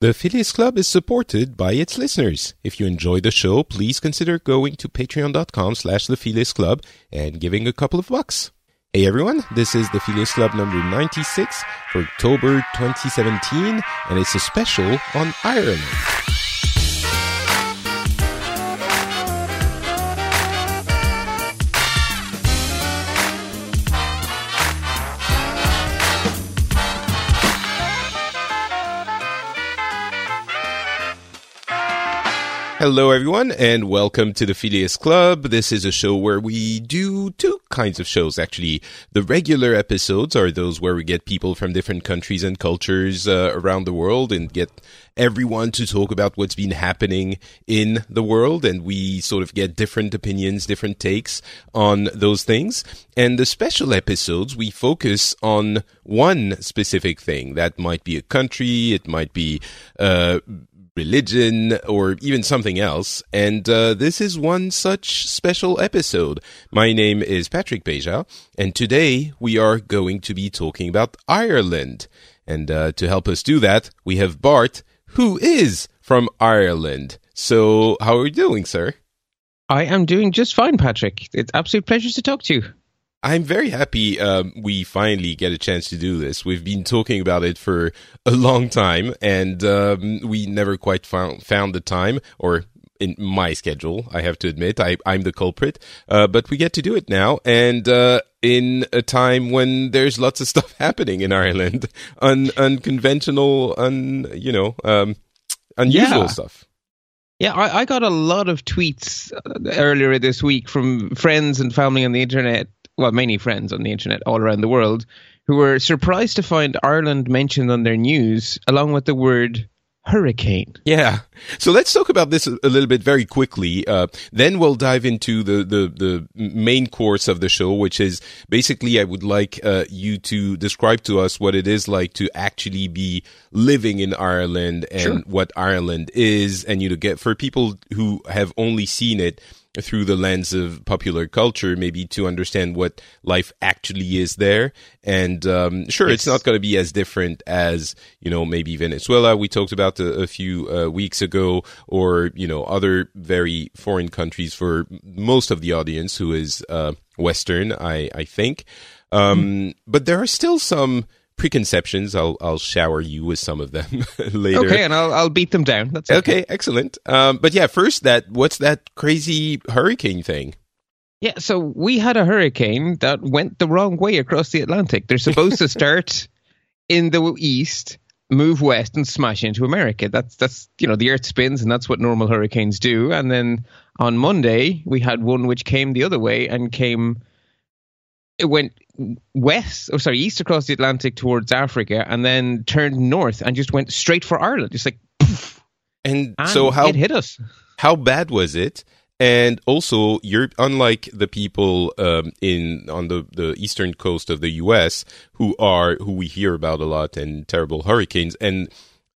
The Phileas Club is supported by its listeners. If you enjoy the show, please consider going to patreon.com slash the Phileas Club and giving a couple of bucks. Hey everyone, this is the Phileas Club number 96 for October 2017, and it's a special on Ireland. Hello, everyone, and welcome to the Phileas Club. This is a show where we do two kinds of shows, actually. The regular episodes are those where we get people from different countries and cultures uh, around the world and get everyone to talk about what's been happening in the world, and we sort of get different opinions, different takes on those things. And the special episodes, we focus on one specific thing. That might be a country, it might be uh, religion, or even something else. And uh, this is one such special episode. My name is Patrick Beja, and today we are going to be talking about Ireland. And uh, to help us do that, we have Bart, who is from Ireland. So, how are you doing, sir? I am doing just fine, Patrick. It's absolute pleasure to talk to you. I'm very happy um, we finally get a chance to do this. We've been talking about it for a long time, and um, we never quite found found the time, or in my schedule, I have to admit, I, I'm the culprit. Uh, but we get to do it now, and uh, in a time when there's lots of stuff happening in Ireland, un, unconventional, un you know, um, unusual Yeah. stuff. Yeah, I, I got a lot of tweets uh, earlier this week from friends and family on the internet, well, many friends on the internet all around the world, who were surprised to find Ireland mentioned on their news along with the word hurricane. Yeah. So let's talk about this a little bit very quickly. Uh, then we'll dive into the, the, the main course of the show, which is basically I would like uh, you to describe to us what it is like to actually be living in Ireland and Sure. what Ireland is, and you know, get for people who have only seen it through the lens of popular culture, maybe to understand what life actually is there. And um, sure, it's not going to be as different as you know maybe Venezuela we talked about a, a few uh, weeks ago, or you know other very foreign countries for most of the audience who is uh, Western, I I think. Um, But there are still some preconceptions. I'll I'll shower you with some of them later. Okay, and I'll, I'll beat them down. That's Okay, excellent. Um, but yeah, first that what's that crazy hurricane thing? Yeah, so we had a hurricane that went the wrong way across the Atlantic. They're supposed to start in the east, move west, and smash into America. That's that's you know the Earth spins, and that's what normal hurricanes do. And then on Monday we had one which came the other way and came. It went west, oh sorry, east across the Atlantic towards Africa, and then turned north and just went straight for Ireland. Just like And, and so how it hit us. how bad was it? And also, you're unlike the people um, in on the, the eastern coast of the U.S. who are who we hear about a lot and terrible hurricanes, and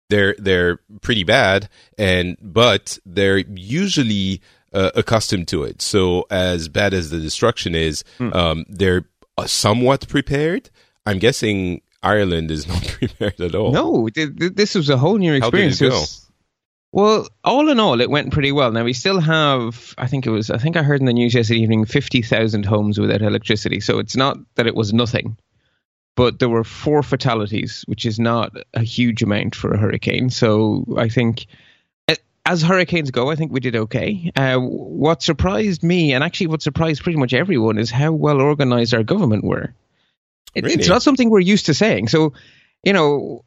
they're they're pretty bad, and but they're usually uh, accustomed to it. So as bad as the destruction is, um, they're Uh, somewhat prepared. I'm guessing Ireland is not prepared at all. No, th- th- this was a whole new experience. How did it go? well, all in all, it went pretty well. Now we still have, I think it was, I think I heard in the news yesterday evening, fifty thousand homes without electricity. So it's not that it was nothing, but there were four fatalities, which is not a huge amount for a hurricane. So I think. As hurricanes go, I think we did okay. Uh, what surprised me, and actually what surprised pretty much everyone, is how well organized our government were. It, Really? It's not something we're used to saying. So, you know,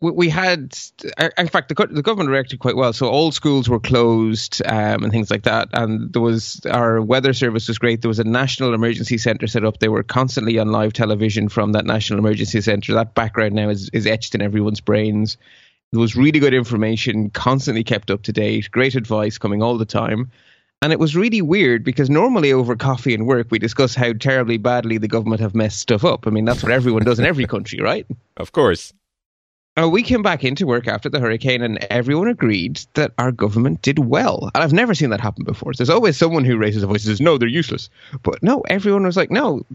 we, we had, uh, in fact, the, the government reacted quite well. So all schools were closed um, and things like that. And there was our weather service was great. There was a national emergency center set up. They were constantly on live television from that national emergency center. That background now is, is etched in everyone's brains. There was really good information, constantly kept up to date, great advice coming all the time. And it was really weird because normally over coffee and work, we discuss how terribly badly the government have messed stuff up. I mean, that's what everyone does in every country, right? Of course. Uh, we came back into work after the hurricane and everyone agreed that our government did well. And I've never seen that happen before. There's always someone who raises a voice and says, no, they're useless. But no, everyone was like, no,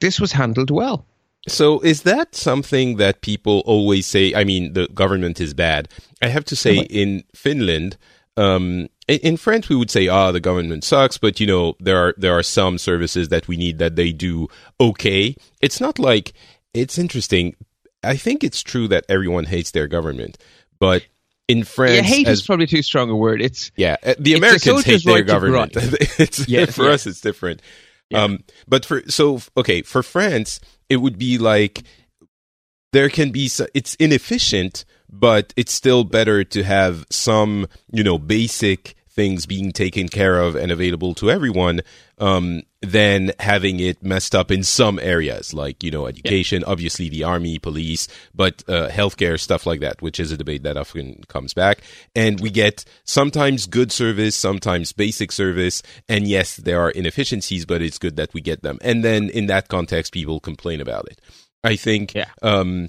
this was handled well. So is that something that people always say? I mean, the government is bad. I have to say, in Finland, um, in France, we would say, "Ah, oh, the government sucks," but you know, there are there are some services that we need that they do okay. It's not like it's interesting. I think it's true that everyone hates their government, but in France, yeah, hate as, is probably too strong a word. It's yeah, uh, the Americans hate their government. it's yes, for us, it's different. Yeah. Um, but for so okay, for France, it would be like there can be it's inefficient, but it's still better to have some you know basic things being taken care of and available to everyone um, than having it messed up in some areas, like you know education, yeah. obviously the army, police, but uh, healthcare stuff like that, which is a debate that often comes back. And we get sometimes good service, sometimes basic service, and yes, there are inefficiencies, but it's good that we get them. And then in that context, people complain about it. I think. Yeah. Um,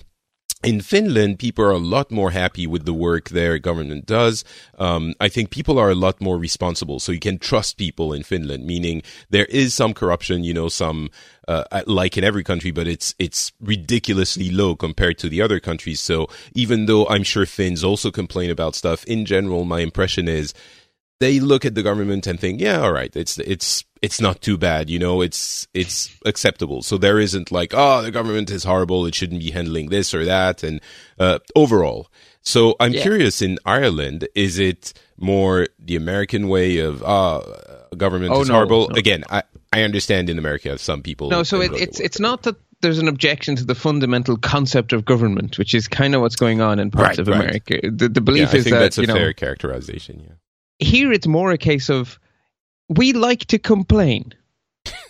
in Finland, people are a lot more happy with the work their government does. Um, I think people are a lot more responsible, so you can trust people in Finland. Meaning there is some corruption, you know, some uh, like in every country, but it's it's ridiculously low compared to the other countries. So even though I'm sure Finns also complain about stuff, in general, my impression is they look at the government and think, yeah, all right, it's it's it's not too bad, you know, it's it's acceptable. So there isn't like, oh, the government is horrible, it shouldn't be handling this or that, and uh, overall. So I'm yeah. curious in Ireland, is it more the American way of ah, uh, government oh, is no, horrible? No. Again, I I understand in America some people. No, so it, it's it's not that there's an objection to the fundamental concept of government, which is kind of what's going on in parts right, of right. America. The, the belief yeah, is that that's a you know, fair characterization. Yeah here it's more a case of we like to complain.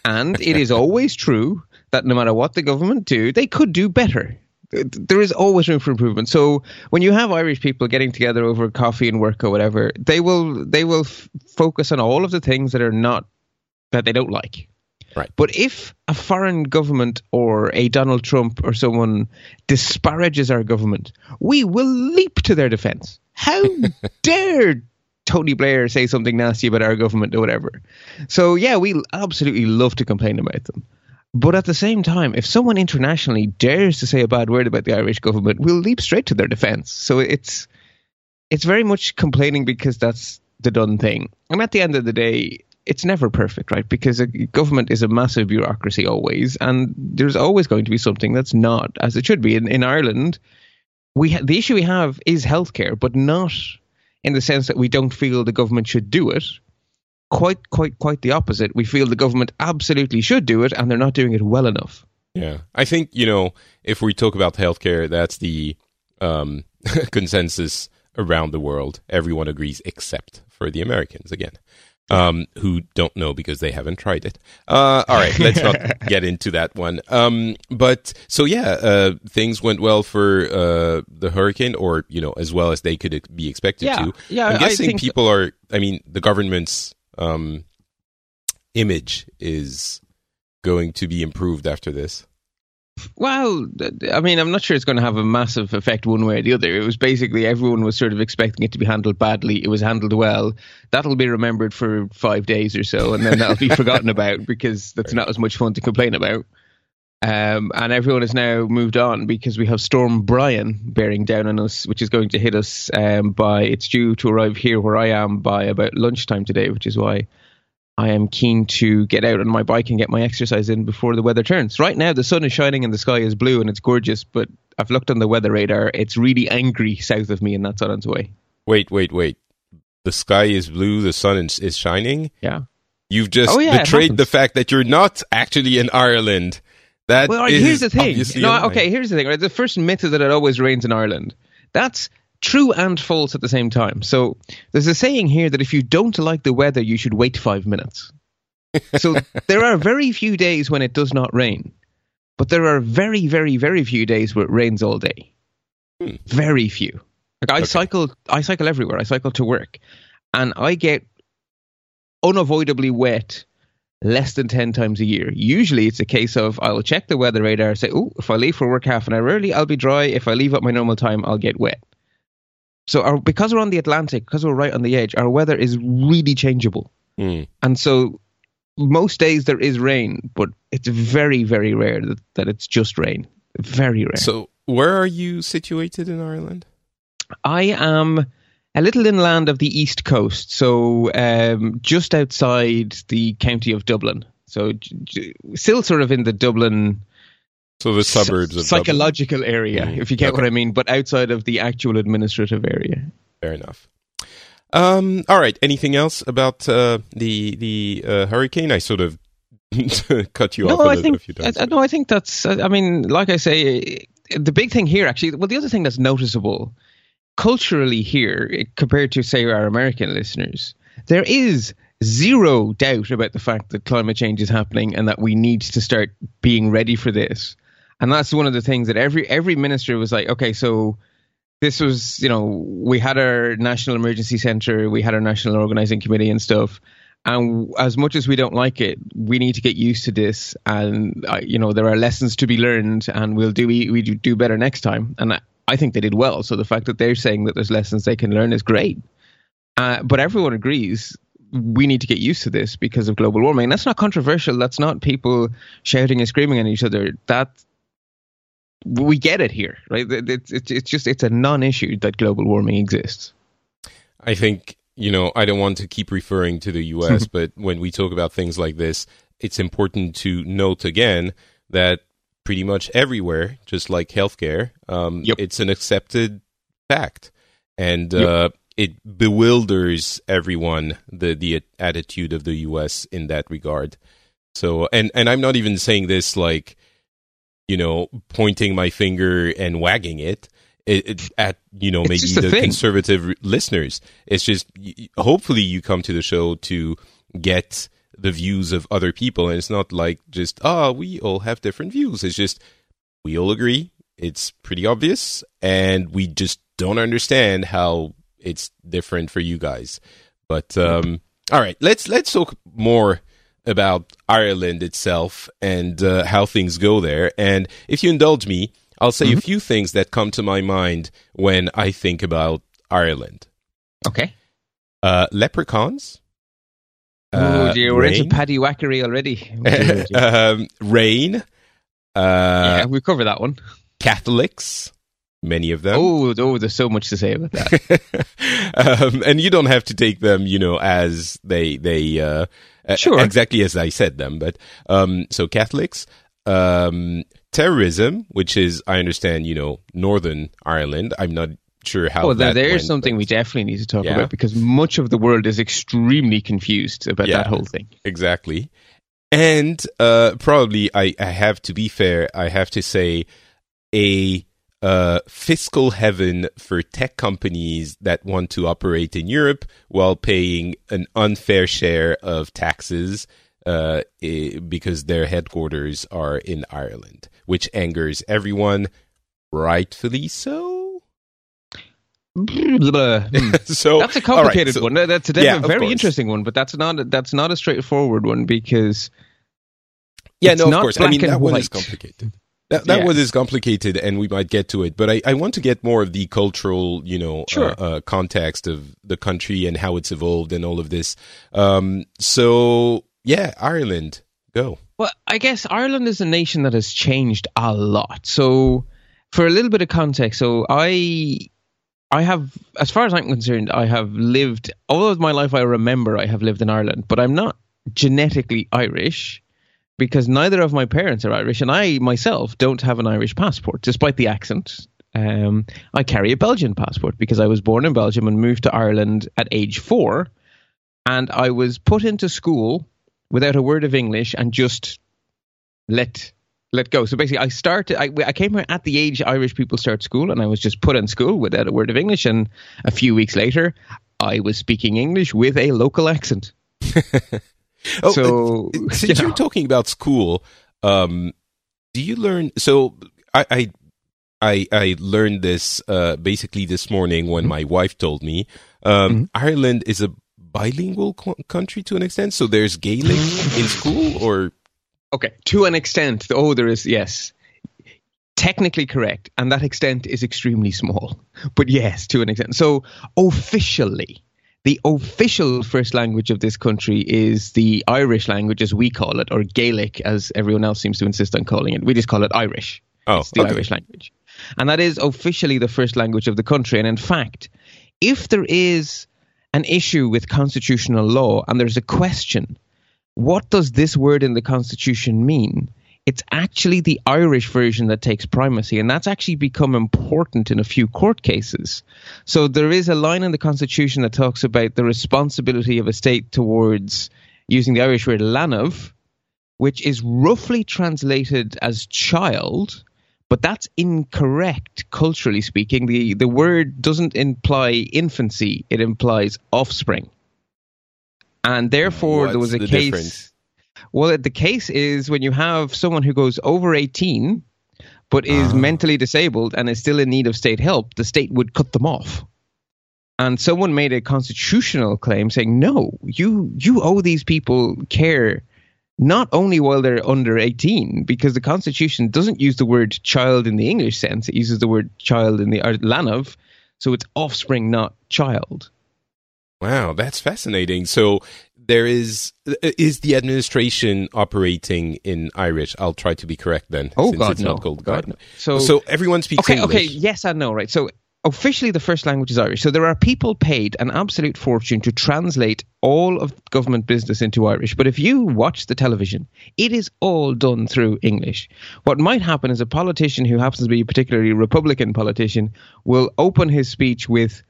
And it is always true that no matter what the government do, they could do better. There is always room for improvement. So when you have Irish people getting together over coffee and work or whatever, they will they will f- focus on all of the things that are not that they don't like. Right. But if a foreign government or a Donald Trump or someone disparages our government, we will leap to their defense. How dare Tony Blair say something nasty about our government or whatever. So yeah, we absolutely love to complain about them. But at the same time, if someone internationally dares to say a bad word about the Irish government, we'll leap straight to their defence. So it's it's very much complaining because that's the done thing. And at the end of the day, it's never perfect, right? Because a government is a massive bureaucracy always, and there's always going to be something that's not as it should be. In, in Ireland, we ha- the issue we have is healthcare, but not in the sense that we don't feel the government should do it. Quite, quite, quite the opposite. We feel the government absolutely should do it, and they're not doing it well enough. Yeah, I think you know if we talk about healthcare, that's the um, consensus around the world. Everyone agrees, except for the Americans. Again, um, who don't know because they haven't tried it. Uh, all right, let's not get into that one. Um, but so yeah, uh, things went well for uh, the hurricane, or you know, as well as they could be expected yeah, to. Yeah, I'm guessing people so. are. I mean, the government's um, image is going to be improved after this. Well, I mean, I'm not sure it's going to have a massive effect one way or the other. It was basically everyone was sort of expecting it to be handled badly. It was handled well. That'll be remembered for five days or so, and then that'll be forgotten about because that's not as much fun to complain about. Um, and everyone has now moved on because we have Storm Brian bearing down on us, which is going to hit us um, by. It's due to arrive here where I am by about lunchtime today, which is why I am keen to get out on my bike and get my exercise in before the weather turns. Right now, the sun is shining and the sky is blue and it's gorgeous, but I've looked on the weather radar. It's really angry south of me and that's on its way. Wait, wait, wait. The sky is blue, the sun is, is shining? Yeah. You've just oh, yeah, betrayed the fact that you're not actually in Ireland. That well, here's the thing. No, okay, here's the thing. Right? The first myth is that it always rains in Ireland. That's true and false at the same time. So there's a saying here that if you don't like the weather, you should wait five minutes. so there are very few days when it does not rain, but there are very, very, very few days where it rains all day. Hmm. Very few. Like I Okay. cycle, I cycle everywhere. I cycle to work, and I get unavoidably wet less than 10 times a year. Usually it's a case of I'll check the weather radar, say, oh, if I leave for work half an hour early, I'll be dry. If I leave at my normal time, I'll get wet. So our, because we're on the Atlantic, because we're right on the edge, our weather is really changeable. Hmm. And so most days there is rain, but it's very, very rare that, that it's just rain. Very rare. So, where are you situated in Ireland? I am a little inland of the east coast, so um, just outside the county of Dublin. So j- j- still sort of in the Dublin So the suburbs of Dublin. psychological area, Mm, if you get what. I mean, but outside of the actual administrative area. Fair enough. Um, all right. Anything else about uh, the the uh, hurricane? I sort of cut you off no, I little, think a few times. I, I- no, I think that's. I mean, like I say, the big thing here actually. Well, the other thing that's noticeable culturally here, eh, compared to say our American listeners, there is zero doubt about the fact that climate change is happening and that we need to start being ready for this. And that's one of the things that every every minister was like, okay, so this was, you know, we had our national emergency center, we had our national organizing committee and stuff. And as much as we don't like it, we need to get used to this. And uh, you know, there are lessons to be learned, and we'll do we, we do better next time. And I, I think they did well. So the fact that they're saying that there's lessons they can learn is great. Uh, but everyone agrees we need to get used to this because of global warming. That's not controversial. That's not people shouting and screaming at each other. That we get it here, right? It's, it's, it's just it's a non-issue that global warming exists. I think you know I don't want to keep referring to the U.S., but when we talk about things like this, it's important to note again that pretty much everywhere, just like healthcare, um, Yep. it's an accepted fact, and Yep. uh, it bewilders everyone the the attitude of the U.S. in that regard. So, and and I'm not even saying this like, you know, pointing my finger and wagging it. It, it, at you know maybe the thing. conservative listeners. It's just hopefully you come to the show to get the views of other people, and it's not like just ah we all have different views. It's just we all agree. It's pretty obvious, and we just don't understand how it's different for you guys. But um, all right, let's let's talk more about Ireland itself and uh, how things go there. And if you indulge me, I'll say a few things that come to my mind when I think about Ireland. Okay. Uh, leprechauns. oh dear, we're rain, into paddy whackery already. Oh, dear, dear. um, rain. Uh, yeah, we cover that one. Catholics. Many of them. Oh, oh, there's so much to say about that. um, and you don't have to take them, you know, as they they uh, Sure. exactly as I said them. But um, so Catholics, um, terrorism, which is I understand, you know, Northern Ireland. I'm not sure how. Oh, there, that there's went, something but- we definitely need to talk Yeah. about because much of the world is extremely confused about Yeah. that whole thing. exactly. And uh, probably, I, I have to be fair. I have to say, a uh, fiscal heaven for tech companies that want to operate in Europe while paying an unfair share of taxes uh, because their headquarters are in Ireland, which angers everyone, rightfully so. Hmm. so That's a all right, complicated so- one. That's a, Yeah, a very interesting one, but that's not that's not a straightforward one because Yeah, It's no, of course. I mean, that one is complicated. That, that Yeah. one is complicated, and we might get to it. But I, I want to get more of the cultural, you know, Sure. uh, uh, context of the country and how it's evolved and all of this. Um, so yeah, Ireland, go. Well, I guess Ireland is a nation that has changed a lot. So, for a little bit of context, so I, I have, as far as I'm concerned, I have lived all of my life. I remember I have lived in Ireland, but I'm not genetically Irish because neither of my parents are Irish, and I myself don't have an Irish passport, despite the accent. Um, I carry a Belgian passport because I was born in Belgium and moved to Ireland at age four, and I was put into school without a word of English and just let let go. So basically, I started. I, I came here at the age Irish people start school, and I was just put in school without a word of English. And a few weeks later, I was speaking English with a local accent. oh, so uh, since you are talking about school, um, do you learn? So I, I, I, I learned this uh, basically this morning when Mm-hmm. my wife told me um, Ireland is a bilingual co- country to an extent. So there's Gaelic in school, or Okay, to an extent. Oh, there is yes. Technically correct, and that extent is extremely small. But yes, to an extent. So officially, the official first language of this country is the Irish language, as we call it, or Gaelic, as everyone else seems to insist on calling it. We just call it Irish. oh, It's the okay. Irish language. And that is officially the first language of the country. And in fact, if there is an issue with constitutional law and there's a question, what does this word in the Constitution mean? It's actually the Irish version that takes primacy, and that's actually become important in a few court cases. So there is a line in the Constitution that talks about the responsibility of a state towards using the Irish word leanbh, which is roughly translated as child, but that's incorrect culturally speaking. The the word doesn't imply infancy, it implies offspring. And therefore there was a the case difference? Well, the case is when you have someone who goes over 18 but is Ah. mentally disabled and is still in need of state help, the state would cut them off. And someone made a constitutional claim saying, "No, you you owe these people care not only while they're under 18 because the constitution doesn't use the word child in the English sense, it uses the word child in the or leanbh, so it's offspring not child." Wow, that's fascinating. So there is is the administration operating in Irish? I'll try to be correct then. Oh since god it's no. not called God, no. So So everyone speaks okay, English. okay, yes and no, right? So officially the first language is Irish. So there are people paid an absolute fortune to translate all of government business into Irish. But if you watch the television, it is all done through English. What might happen is a politician who happens to be a particularly Republican politician will open his speech with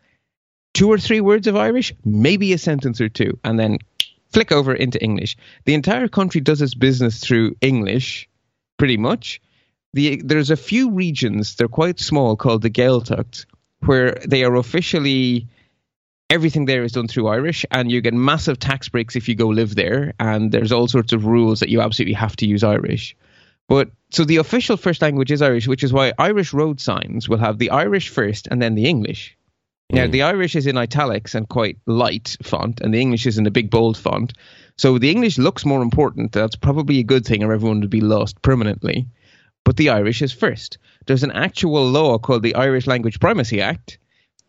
two or three words of Irish, maybe a sentence or two, and then flick over into English. The entire country does its business through English, pretty much. The, there's a few regions, they're quite small, called the Gaeltacht, where they are officially everything there is done through Irish, and you get massive tax breaks if you go live there, and there's all sorts of rules that you absolutely have to use Irish. But so the official first language is Irish, which is why Irish road signs will have the Irish first and then the English. Now, hmm. the Irish is in italics and quite light font, and the English is in a big bold font. So the English looks more important. That's probably a good thing, or everyone would be lost permanently. But the Irish is first. There's an actual law called the Irish Language Primacy Act,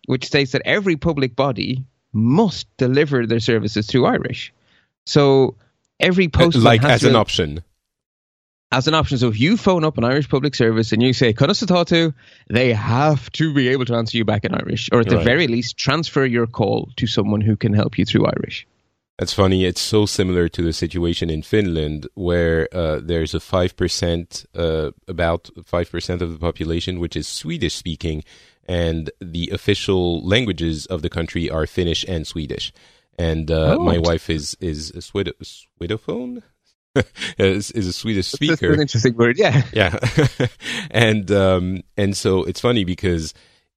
which states that every public body must deliver their services through Irish. So every uh, post like has as an option. As an option. So if you phone up an Irish public service and you say to," they have to be able to answer you back in Irish, or at the Right. very least, transfer your call to someone who can help you through Irish. That's funny. It's so similar to the situation in Finland, where uh, there's a five percent, uh, about five percent of the population which is Swedish speaking, and the official languages of the country are Finnish and Swedish. And uh, Oh. my wife is is a Swed- Swedophone, is, is a Swedish speaker. That's an interesting word, yeah. Yeah. and um and so it's funny because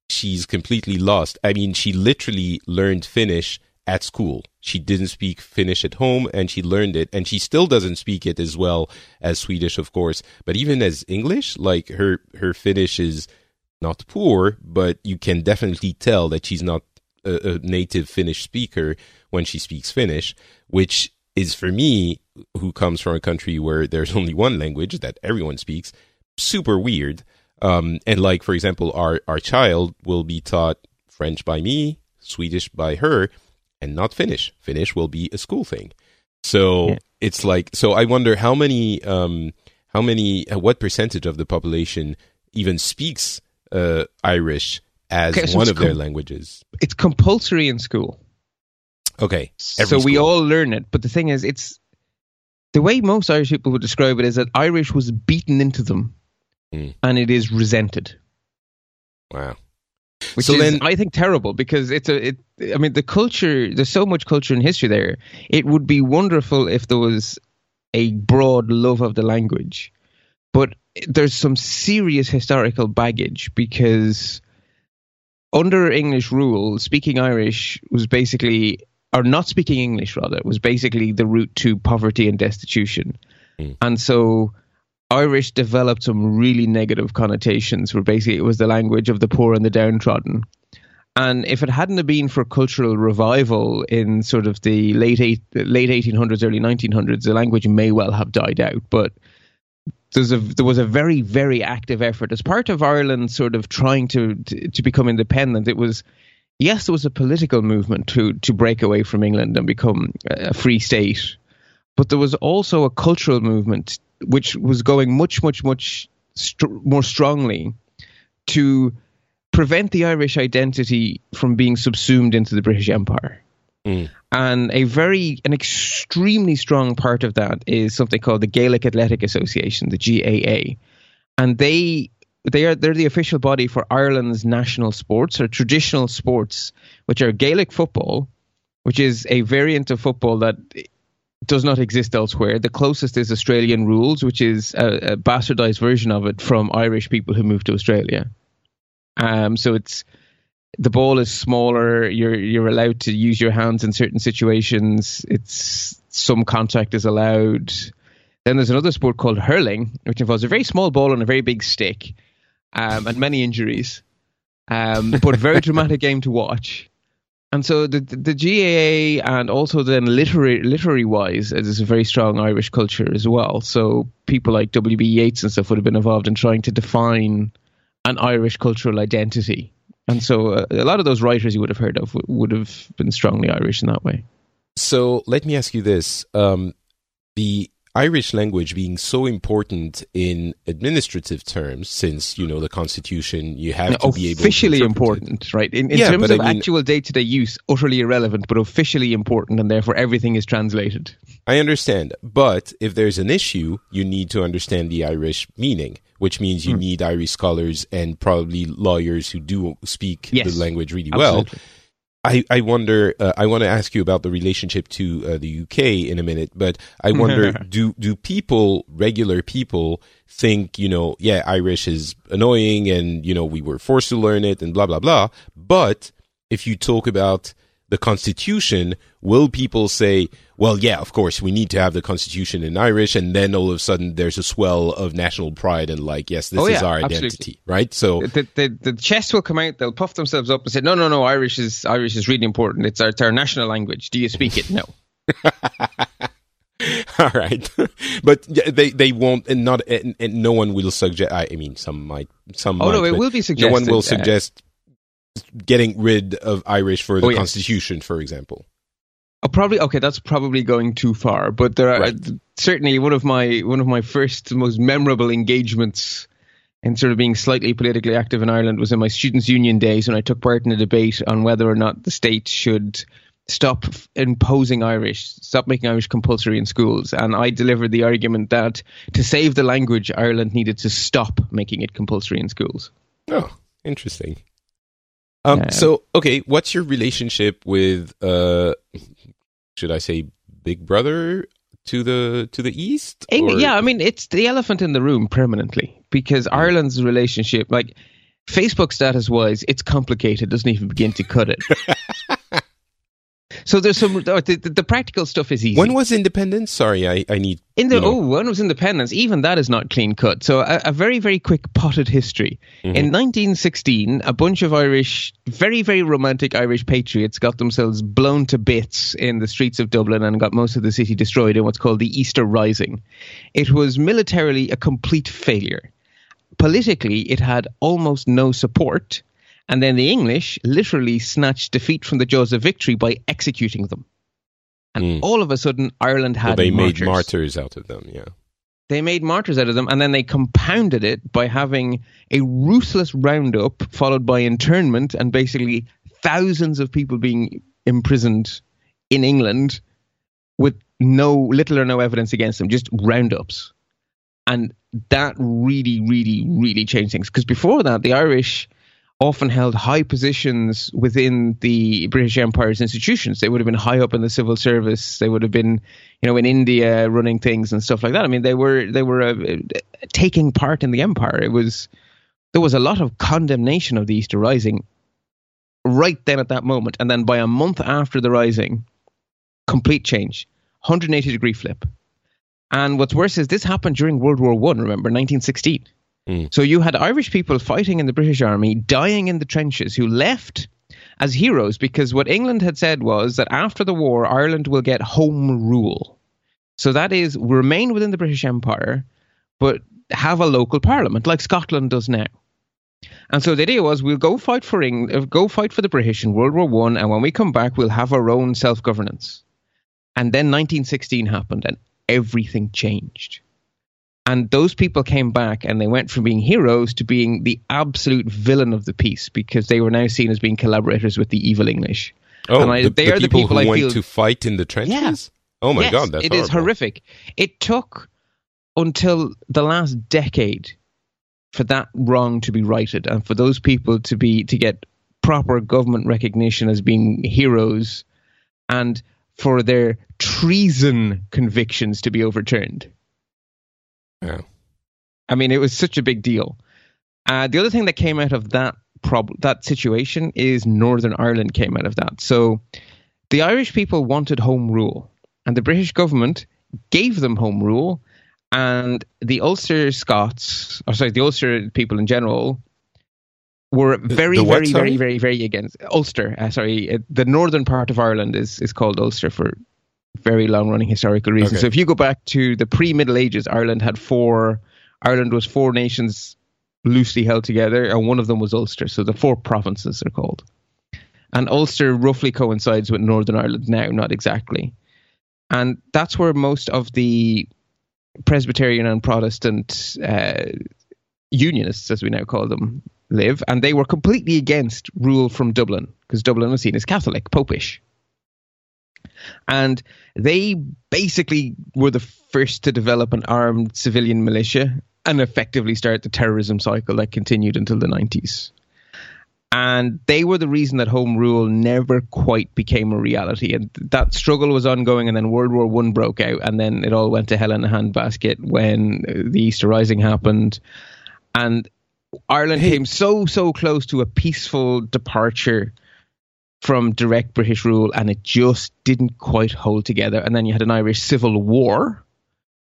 she's completely lost. I mean, she literally learned Finnish at school. She didn't speak Finnish at home and she learned it and she still doesn't speak it as well as Swedish of course, but even as English, like her her Finnish is not poor, but you can definitely tell that she's not a, a native Finnish speaker when she speaks Finnish, which is for me, who comes from a country where there's only one language that everyone speaks, super weird. Um, and like, for example, our, our child will be taught French by me, Swedish by her, and not Finnish. Finnish will be a school thing. So Yeah. it's like, so I wonder how many, um, how many, uh, what percentage of the population even speaks uh, Irish as Okay, so one of their languages? It's compulsory in school. Okay. so every we all learn it. But the thing is, it's the way most Irish people would describe it is that Irish was beaten into them Mm. and it is resented. Wow. which So is then- I think terrible because it's a it I mean the culture there's so much culture and history there. It would be wonderful if there was a broad love of the language. But there's some serious historical baggage because under English rule, speaking Irish was basically, or not speaking English rather, was basically the route to poverty and destitution. Mm. And so Irish developed some really negative connotations where basically it was the language of the poor and the downtrodden. And if it hadn't have been for cultural revival in sort of the late eight, late 1800s, early 1900s, the language may well have died out. But there's a there was a very very active effort as part of Ireland sort of trying to, to to, become independent. It was yes, there was a political movement to to break away from England and become a free state, but there was also a cultural movement which was going much much much st- more strongly to prevent the Irish identity from being subsumed into the British Empire. Mm. And a very, an extremely strong part of that is something called the Gaelic Athletic Association, the GAA, and they they are they're the official body for Ireland's national sports or traditional sports, which are Gaelic football, which is a variant of football that does not exist elsewhere. The closest is Australian rules, which is a, a bastardized version of it from Irish people who moved to Australia. Um, so it's the ball is smaller. You're you're allowed to use your hands in certain situations. It's some contact is allowed. Then there's another sport called hurling, which involves a very small ball and a very big stick, um, and many injuries. Um, but a very dramatic game to watch. And so the the GAA and also then literary literary wise, there's a very strong Irish culture as well. So people like W. B. Yeats and stuff would have been involved in trying to define an Irish cultural identity and so uh, a lot of those writers you would have heard of would have been strongly Irish in that way. So let me ask you this: um, the Irish language being so important in administrative terms, since you know the Constitution, you have to be able officially important, right? In, in yeah, terms of I mean, actual day-to-day use, utterly irrelevant, but officially important, and therefore everything is translated. I understand, but if there's an issue, you need to understand the Irish meaning, which means you mm. need Irish scholars and probably lawyers who do speak yes, the language really absolutely. well I, I wonder. Uh, I want to ask you about the relationship to uh, the UK in a minute, but I wonder do do people, regular people, think you know, yeah, Irish is annoying, and you know, we were forced to learn it, and blah blah blah. But if you talk about the Constitution, will people say, well, yeah, of course, we need to have the Constitution in Irish, and then all of a sudden there's a swell of national pride and like, yes, this oh, yeah, is our absolutely. identity, right? So the, the, the chest will come out, they'll puff themselves up and say, no, no, no, Irish is Irish is really important. It's our, it's our national language. Do you speak it? No. All right, but they they won't, and not, and, and, no one will suggest. I mean, some might, some. Oh might, no, it will be suggested. No one will uh, suggest getting rid of Irish for the oh, Constitution, for example. Oh, probably okay. That's probably going too far, but there are right. certainly one of my one of my first most memorable engagements in sort of being slightly politically active in Ireland was in my students' union days when I took part in a debate on whether or not the state should stop imposing Irish, stop making Irish compulsory in schools. And I delivered the argument that to save the language, Ireland needed to stop making it compulsory in schools. Oh, interesting. Um, so okay, what's your relationship with uh, should I say Big Brother to the to the east? Yeah, I mean it's the elephant in the room permanently because mm. Ireland's relationship, like Facebook status wise, it's complicated. Doesn't even begin to cut it. So there's some the, the, the, practical stuff is easy. When was independence? Sorry, I, I need in the you know. oh when was independence? Even that is not clean cut. So a, a very very quick potted history. Mm-hmm. In 1916, a bunch of Irish, very very romantic Irish patriots got themselves blown to bits in the streets of Dublin and got most of the city destroyed in what's called the Easter Rising. It was militarily a complete failure. Politically, it had almost no support and then the English literally snatched defeat from the jaws of victory by executing them. And mm. all of a sudden, Ireland had. Well, they martyrs. made martyrs out of them, yeah. They made martyrs out of them, and then they compounded it by having a ruthless roundup followed by internment and basically thousands of people being imprisoned in England with no little or no evidence against them, just roundups. And that really, really, really changed things. Because before that, the Irish often held high positions within the British Empire's institutions. They would have been high up in the civil service. They would have been, you know, in India running things and stuff like that. I mean, they were they were uh, taking part in the empire. It was there was a lot of condemnation of the Easter Rising right then at that moment, and then by a month after the Rising, complete change, 180 degree flip. And what's worse is this happened during World War One. Remember, 1916. Mm. So you had Irish people fighting in the British Army, dying in the trenches, who left as heroes because what England had said was that after the war, Ireland will get home rule. So that is remain within the British Empire, but have a local parliament like Scotland does now. And so the idea was we'll go fight for England, go fight for the British in World War One, and when we come back, we'll have our own self governance. And then 1916 happened, and everything changed. And those people came back and they went from being heroes to being the absolute villain of the piece because they were now seen as being collaborators with the evil English. Oh, And I- the, they the are the people, people who I went feel- to fight in the trenches. Oh my Yes, god, that's it is horrible. horrific. It took until the last decade for that wrong to be righted and for those people to be to get proper government recognition as being heroes and for their treason convictions to be overturned. Yeah. I mean, it was such a big deal. Uh, the other thing that came out of that problem, that situation, is Northern Ireland came out of that. So the Irish people wanted home rule, and the British government gave them home rule, and the Ulster Scots, or sorry, the Ulster people in general, were very, what, very, sorry? very, very, very against Ulster. Uh, sorry, uh, the northern part of Ireland is is called Ulster for very long running historical reasons. Okay. So if you go back to the pre Middle Ages, Ireland had four. Ireland was four nations loosely held together, and one of them was Ulster. So the four provinces are called. And Ulster roughly coincides with Northern Ireland now, not exactly. And that's where most of the Presbyterian and Protestant uh, unionists, as we now call them, live. And they were completely against rule from Dublin, because Dublin was seen as Catholic, popish. And they basically were the first to develop an armed civilian militia and effectively start the terrorism cycle that continued until the 90s. And they were the reason that home rule never quite became a reality. And that struggle was ongoing, and then World War One broke out, and then it all went to hell in a handbasket when uh, the Easter Rising happened. And Ireland came so, so close to a peaceful departure from direct British rule, and it just didn't quite hold together. And then you had an Irish Civil War.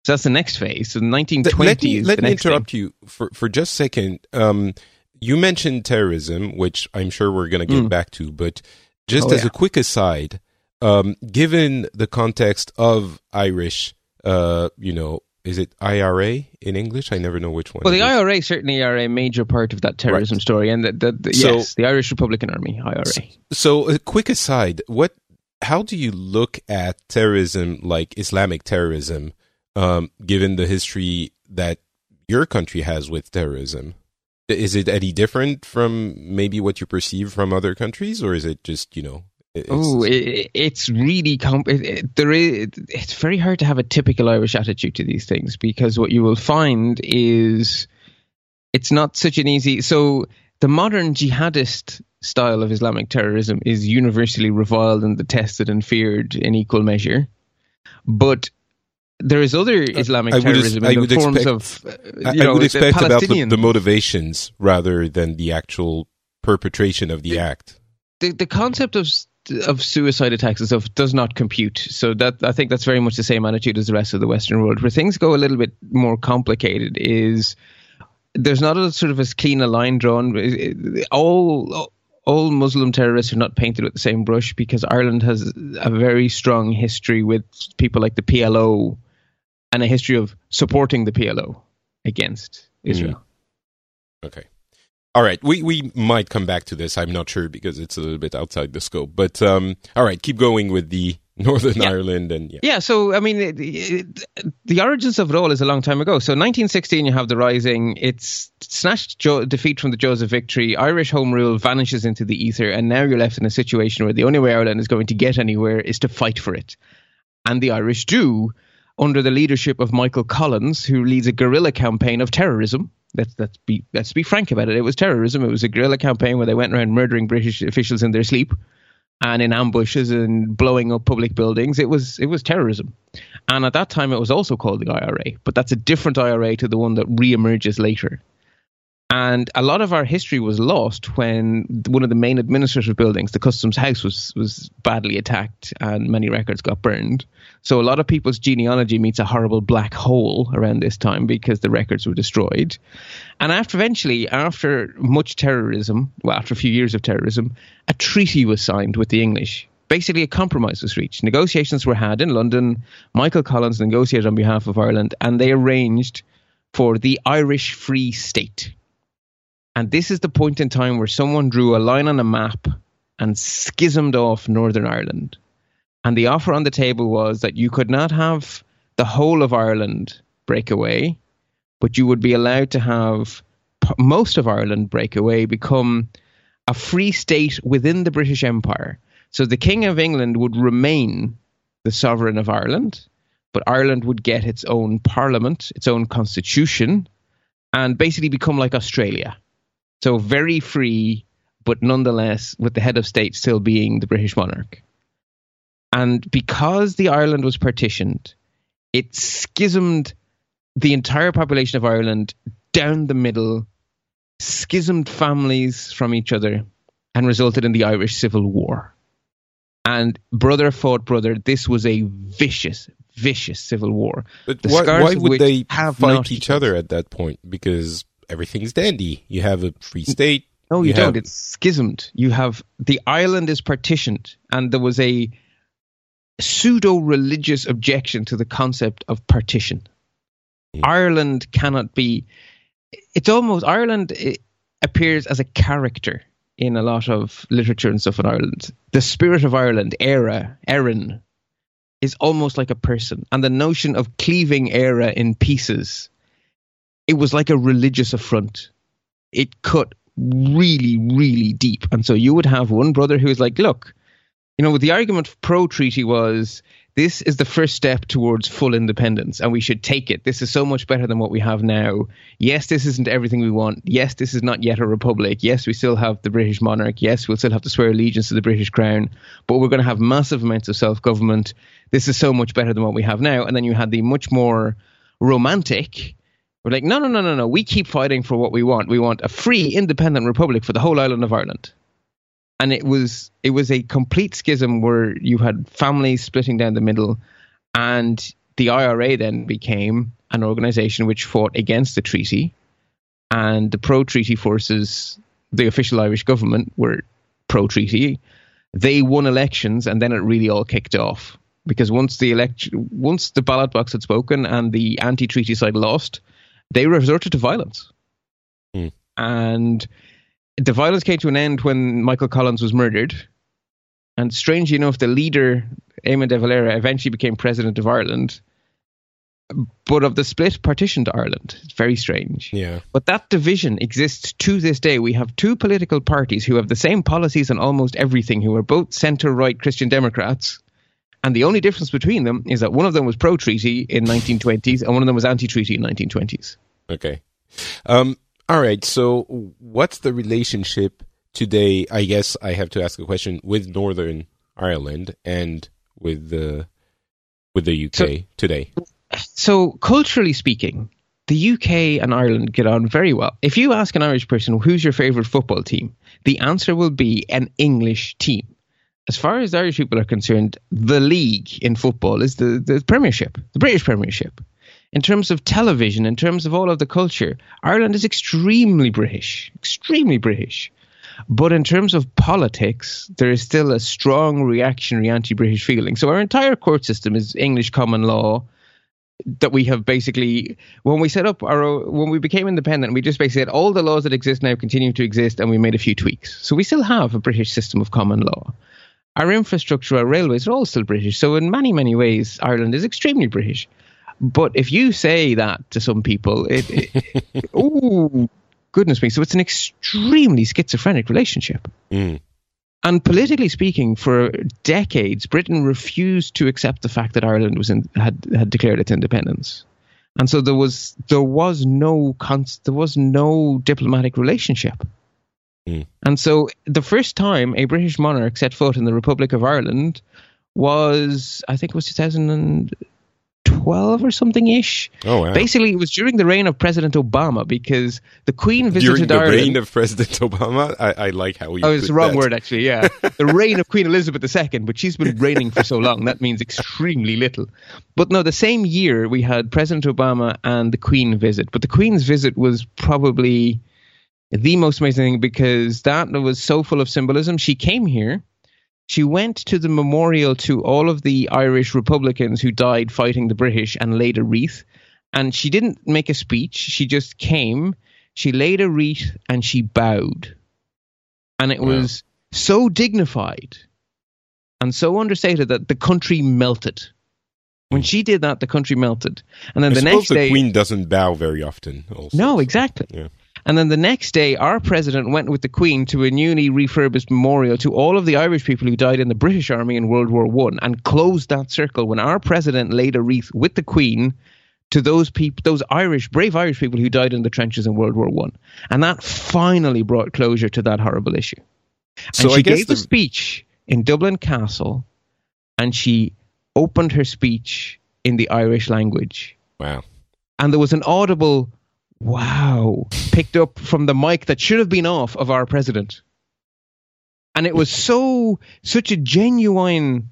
So that's the next phase. So 1920 let me, let me interrupt thing. you for, for just a second. Um, you mentioned terrorism, which I'm sure we're going to get Mm. back to, but just Oh, as yeah. a quick aside, um, given the context of Irish, uh, you know, is it IRA in English? I never know which one. Well, the. IRA certainly are a major part of that terrorism story, and the, the, the- So- yes, the Irish Republican Army IRA. So, a quick aside: what? How do you look at terrorism, like Islamic terrorism, um, given the history that your country has with terrorism? Is it any different from maybe what you perceive from other countries, or is it just you know? It's- Oh, it, it's really com- it, there is. It's very hard to have a typical Irish attitude to these things because what you will find is it's not such an easy. So the modern jihadist style of Islamic terrorism is universally reviled and detested and feared in equal measure, but. There is other Islamic I would terrorism I in would the forms expect- of, uh, I, you I know, would the expect about the, Palestinian- the motivations rather than the actual perpetration of the act. the the concept of of suicide attacks and stuff does not compute. So that I think that's very much the same attitude as the rest of the Western world. Where things go a little bit more complicated is there's not a sort of as clean a line drawn. All all Muslim terrorists are not painted with the same brush because Ireland has a very strong history with people like the PLO and a history of supporting the PLO against mm. Israel. Okay. All right. We we might come back to this. I'm not sure because it's a little bit outside the scope. But um, all right, keep going with the Northern Yeah. Ireland and yeah. Yeah, so I mean, it, it, the origins of it all is a long time ago. So 1916, you have the Rising. It's snatched jo- defeat from the jaws of victory. Irish home rule vanishes into the ether, and now you're left in a situation where the only way Ireland is going to get anywhere is to fight for it, and the Irish do under the leadership of Michael Collins, who leads a guerrilla campaign of terrorism Let's let's be let's be frank about it. It was terrorism. It was a guerrilla campaign where they went around murdering British officials in their sleep and in ambushes and blowing up public buildings. It was it was terrorism. And at that time it was also called the IRA, but that's a different IRA to the one that reemerges later. And a lot of our history was lost when one of the main administrative buildings, the Customs House, was was badly attacked and many records got burned. So a lot of people's genealogy meets a horrible black hole around this time because the records were destroyed. And after eventually, after much terrorism, well, after a few years of terrorism, a treaty was signed with the English. Basically, a compromise was reached. Negotiations were had in London. Michael Collins negotiated on behalf of Ireland, and they arranged for the Irish Free State and this is the point in time where someone drew a line on a map and schismed off Northern Ireland. And the offer on the table was that you could not have the whole of Ireland break away, but you would be allowed to have most of Ireland break away, become a free state within the British Empire. So the King of England would remain the sovereign of Ireland, but Ireland would get its own parliament, its own constitution, and basically become like Australia. So very free, but nonetheless with the head of state still being the British monarch. And because the island was partitioned, it schismed the entire population of Ireland down the middle, schismed families from each other, and resulted in the Irish Civil War. And brother fought brother. This was a vicious, vicious civil war. But why, why would they fight each other at that point? Because everything's dandy. You have a free state. No, you, you don't. It's schismed. You have the island is partitioned, and there was a pseudo religious objection to the concept of partition. Mm. Ireland cannot be. It's almost Ireland it appears as a character in a lot of literature and stuff in Ireland. The spirit of Ireland, Éire, Erin, is almost like a person, and the notion of cleaving Éire in pieces it was like a religious affront. It cut really, really deep. And so you would have one brother who was like, look, you know, the argument pro treaty was this is the first step towards full independence and we should take it. This is so much better than what we have now. Yes, this isn't everything we want. Yes, this is not yet a republic. Yes, we still have the British monarch. Yes, we'll still have to swear allegiance to the British crown, but we're going to have massive amounts of self government. This is so much better than what we have now. And then you had the much more romantic we're like, no, no, no, no, no. We keep fighting for what we want. We want a free, independent republic for the whole island of Ireland. And it was it was a complete schism where you had families splitting down the middle, and the IRA then became an organization which fought against the treaty, and the pro-treaty forces, the official Irish government, were pro-treaty. They won elections, and then it really all kicked off because once the elect once the ballot box had spoken and the anti-treaty side lost, they resorted to violence. Mm. And the violence came to an end when Michael Collins was murdered. And strangely enough, the leader, Eamon de Valera, eventually became president of Ireland. But of the split partitioned Ireland. It's very strange. Yeah. But that division exists to this day. We have two political parties who have the same policies on almost everything, who are both centre right Christian Democrats. And the only difference between them is that one of them was pro treaty in 1920s and one of them was anti treaty in 1920s. Okay. Um, all right. So, what's the relationship today? I guess I have to ask a question with Northern Ireland and with the with the UK so, today. So, culturally speaking, the UK and Ireland get on very well. If you ask an Irish person who's your favorite football team, the answer will be an English team. As far as Irish people are concerned, the league in football is the, the Premiership, the British Premiership in terms of television, in terms of all of the culture, Ireland is extremely British, extremely British. But in terms of politics, there is still a strong reactionary anti British feeling. So our entire court system is English common law that we have basically when we set up our when we became independent we just basically said all the laws that exist now continue to exist and we made a few tweaks so we still have a british system of common law our infrastructure our railways are all still british so in many many ways ireland is extremely british but if you say that to some people, it, it oh goodness me! So it's an extremely schizophrenic relationship. Mm. And politically speaking, for decades, Britain refused to accept the fact that Ireland was in, had had declared its independence. and so there was there was no cons- there was no diplomatic relationship. Mm. And so the first time a British monarch set foot in the Republic of Ireland was, I think it was 2012 or something ish. Oh wow! Basically, it was during the reign of President Obama because the Queen visited During the reign of President Obama, I, I like how you. Oh, it's the wrong that. word, actually. Yeah, the reign of Queen Elizabeth II, but she's been reigning for so long that means extremely little. But no, the same year we had President Obama and the Queen visit, but the Queen's visit was probably the most amazing thing because that was so full of symbolism. She came here. She went to the memorial to all of the Irish Republicans who died fighting the British and laid a wreath. And she didn't make a speech. She just came, she laid a wreath, and she bowed and it Wow. was so dignified and so understated that the country melted. When she did that, the country melted, and then I the next the day, Queen doesn't bow very often. Also, no, exactly. Yeah. And then the next day, our president went with the Queen to a newly refurbished memorial to all of the Irish people who died in the British Army in World War One, and closed that circle when our president laid a wreath with the Queen to those people, those Irish, brave Irish people who died in the trenches in World War One, and that finally brought closure to that horrible issue. So and I she gave the- a speech in Dublin Castle, and she opened her speech in the Irish language Wow. and there was an audible wow picked up from the mic that should have been off of our president and it was so such a genuine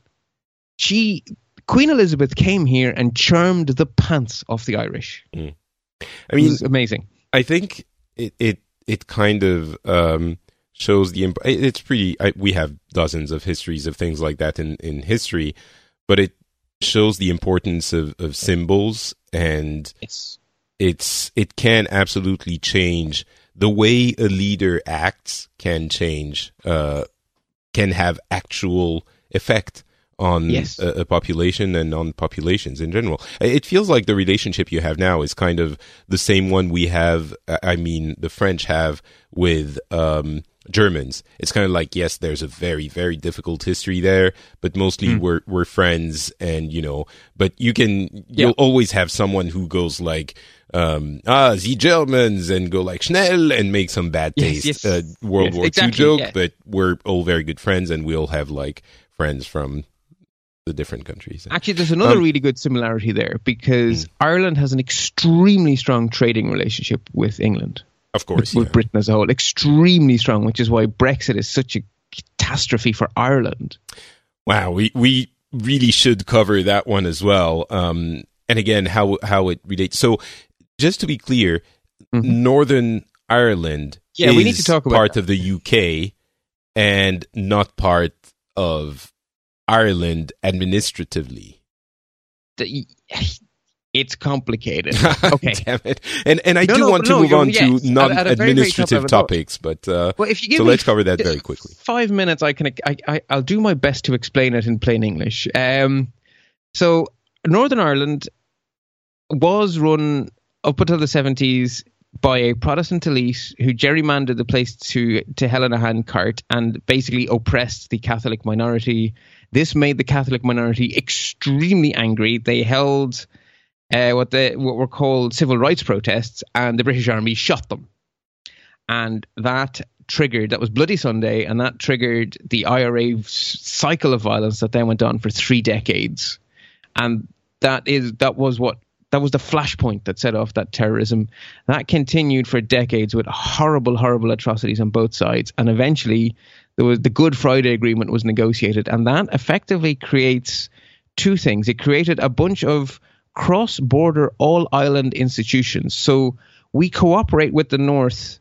she queen elizabeth came here and charmed the pants off the irish I it mean, was amazing I think it it it kind of um, shows the. imp- It's pretty. I, we have dozens of histories of things like that in in history, but it shows the importance of of symbols and it's it's it can absolutely change the way a leader acts can change uh can have actual effect on Yes. a, a population and on populations in general it feels like the relationship you have now is kind of the same one we have uh, i mean the french have with um Germans. It's kind of like yes, there's a very very difficult history there, but mostly Hmm. we're we're friends, and you know. But you can you'll always have someone who goes like um ah the Germans and go like Schnell and make some bad taste yes. uh, World Yes, War exactly, II joke, yeah. but we're all very good friends, and we all have like friends from the different countries. actually there's another Um, really good similarity there because ireland has an extremely strong trading relationship with england of course, with yeah. britain as a whole extremely strong which is why brexit is such a catastrophe for ireland Wow, we we really should cover that one as well. Um, and again, how how it relates. So, just to be clear, Northern Ireland Mm-hmm. Yeah, is we need to talk about part that. of the UK and not part of Ireland administratively. the- it's complicated. Okay. Damn it! And and I No, do no, want to no, move on yes, to at- non at a very, very top administrative topics, but uh, Well, if you give so let's cover that very quickly. Five minutes, I can. I, I I'll do my best to explain it in plain English. Um, so Northern Ireland was run up until the seventies by a Protestant elite who gerrymandered the place to to hell in a handcart and basically oppressed the Catholic minority. This made the Catholic minority extremely angry. They held uh, what the what were called civil rights protests, and the British Army shot them. And that triggered that was Bloody Sunday, and that triggered the IRA cycle of violence that then went on for three decades. And that is that was what that was the flashpoint that set off that terrorism. That continued for decades with horrible, horrible atrocities on both sides, and eventually there was the Good Friday Agreement was negotiated, and that effectively creates two things. It created a bunch of cross-border all-island institutions. So we cooperate with the North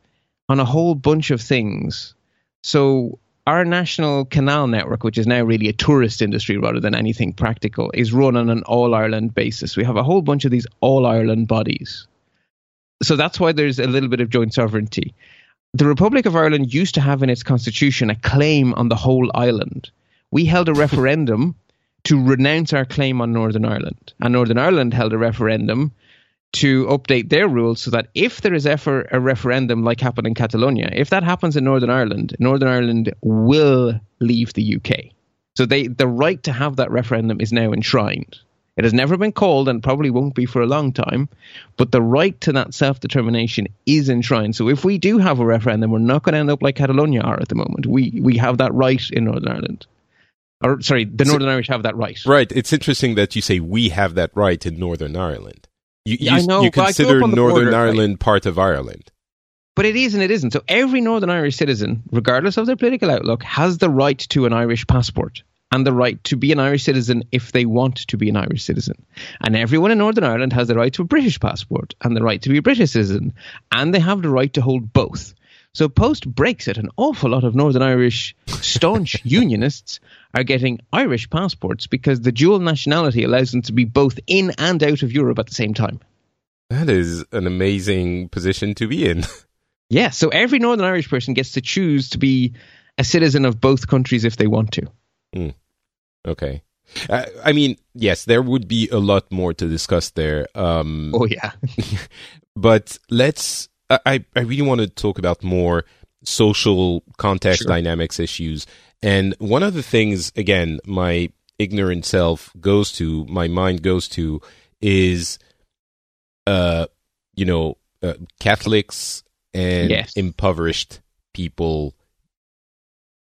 on a whole bunch of things. So our national canal network, which is now really a tourist industry rather than anything practical, is run on an all Ireland basis. We have a whole bunch of these all Ireland bodies. So that's why there's a little bit of joint sovereignty. The Republic of Ireland used to have in its constitution a claim on the whole island. We held a referendum to renounce our claim on Northern Ireland, and Northern Ireland held a referendum to update their rules so that if there is ever a referendum like happened in Catalonia, if that happens in Northern Ireland, Northern Ireland will leave the UK. So they the right to have that referendum is now enshrined. It has never been called and probably won't be for a long time. But the right to that self determination is enshrined. So if we do have a referendum, we're not going to end up like Catalonia are at the moment. We we have that right in Northern Ireland. Or sorry, the Northern so, Irish have that right. Right. It's interesting that you say we have that right in Northern Ireland. You, you, I know, you consider Northern border, Ireland right? part of Ireland. But it is and it isn't. So every Northern Irish citizen, regardless of their political outlook, has the right to an Irish passport and the right to be an Irish citizen if they want to be an Irish citizen. And everyone in Northern Ireland has the right to a British passport and the right to be a British citizen. And they have the right to hold both. So post Brexit, an awful lot of Northern Irish staunch unionists are getting Irish passports because the dual nationality allows them to be both in and out of Europe at the same time. That is an amazing position to be in. Yeah, so every Northern Irish person gets to choose to be a citizen of both countries if they want to. Mm. Okay. Uh, I mean, yes, there would be a lot more to discuss there. Um, oh yeah. but let's. I I really want to talk about more social context sure. dynamics issues. And one of the things, again, my ignorant self goes to, my mind goes to, is, uh, you know, uh, Catholics and yes. impoverished people.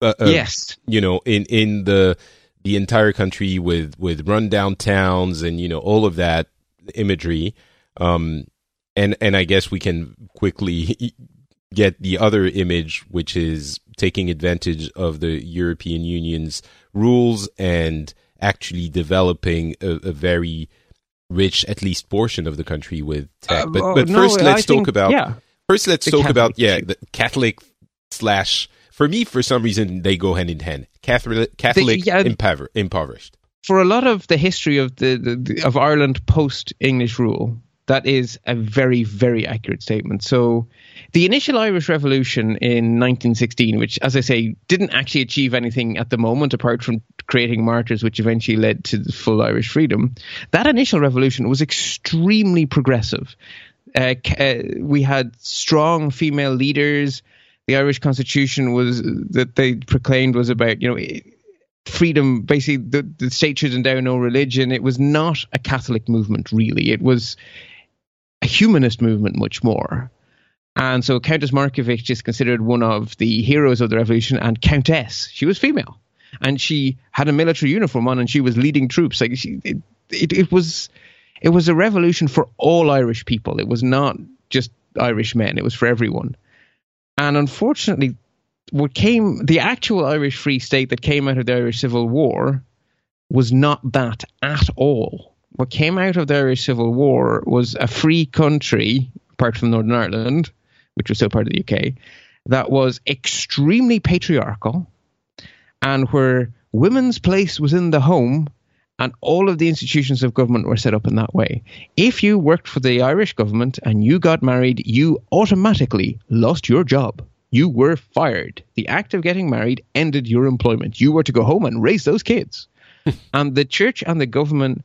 Uh, uh, yes, you know, in in the the entire country with with rundown towns and you know all of that imagery. Um, and and I guess we can quickly get the other image, which is taking advantage of the European Union's rules and actually developing a, a very rich, at least portion of the country with tech. Uh, but but no, first, let's talk about yeah. First, let's the talk Catholic about yeah, the Catholic slash. For me, for some reason, they go hand in hand. Catholic, Catholic, the, yeah, impover- impoverished. For a lot of the history of the, the of Ireland post English rule, that is a very very accurate statement. So, the initial Irish Revolution in 1916, which, as I say, didn't actually achieve anything at the moment apart from creating martyrs, which eventually led to full Irish freedom. That initial revolution was extremely progressive uh, uh, we had strong female leaders. The Irish Constitution was that they proclaimed was about you know freedom. Basically, the, the state should endow no religion. It was not a Catholic movement, really. It was a humanist movement, much more. And so Countess Markievicz is considered one of the heroes of the revolution, and Countess. She was female, and she had a military uniform on, and she was leading troops. Like she, it, it, it was it was a revolution for all Irish people. It was not just Irish men. It was for everyone. And unfortunately, what came the actual Irish Free State that came out of the Irish Civil War was not that at all. What came out of the Irish Civil War was a free country, apart from Northern Ireland, which was still part of the UK, that was extremely patriarchal and where women's place was in the home and all of the institutions of government were set up in that way. If you worked for the Irish government and you got married, you automatically lost your job. You were fired. The act of getting married ended your employment. You were to go home and raise those kids. and the church and the government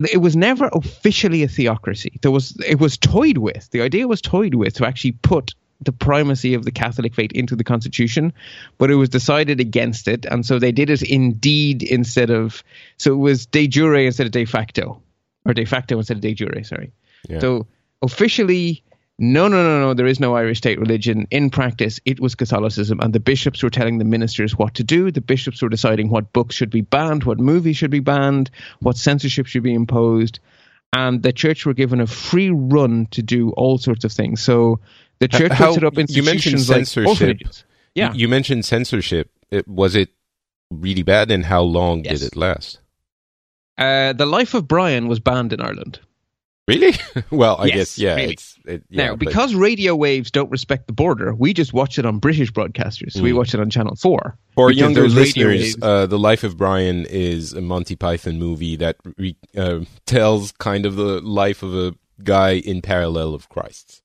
it was never officially a theocracy. There was it was toyed with. The idea was toyed with to actually put the primacy of the Catholic faith into the constitution, but it was decided against it, and so they did it indeed instead of so it was de jure instead of de facto, or de facto instead of de jure. Sorry. Yeah. So officially, no, no, no, no, there is no Irish state religion. In practice, it was Catholicism, and the bishops were telling the ministers what to do. The bishops were deciding what books should be banned, what movies should be banned, what censorship should be imposed. And the church were given a free run to do all sorts of things. So the church How, set up institutions you mentioned censorship. Like yeah, you mentioned censorship. It, was it really bad, and how long yes. did it last? Uh, the Life of Brian was banned in Ireland. Really? well, I yes, guess yeah. Really. It, yeah now, because radio waves don't respect the border, we just watch it on British broadcasters. Mm. We watch it on Channel Four. For younger listeners, uh, the Life of Brian is a Monty Python movie that re- uh, tells kind of the life of a guy in parallel of Christ's.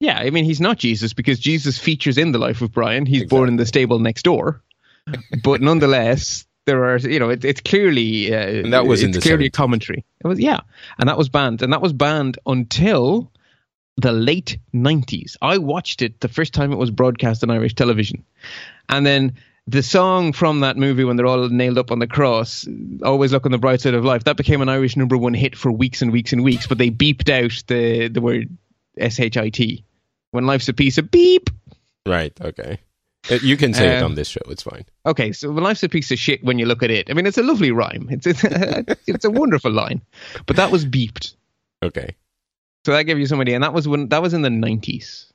Yeah, I mean, he's not Jesus because Jesus features in the life of Brian. He's exactly. born in the stable next door, but nonetheless, there are you know it, it's clearly uh, and that was it's clearly 70s. a commentary. It was yeah, and that was banned, and that was banned until the late nineties. I watched it the first time it was broadcast on Irish television, and then the song from that movie when they're all nailed up on the cross, always look on the bright side of life, that became an Irish number one hit for weeks and weeks and weeks, but they beeped out the, the word S H I T. When life's a piece of beep. Right. Okay. Uh, You can say it Um, on this show. It's fine. Okay, so life's a piece of shit when you look at it. I mean, it's a lovely rhyme. It's it's, it's a wonderful line, but that was beeped. Okay. So that gave you some idea, and that was when that was in the nineties.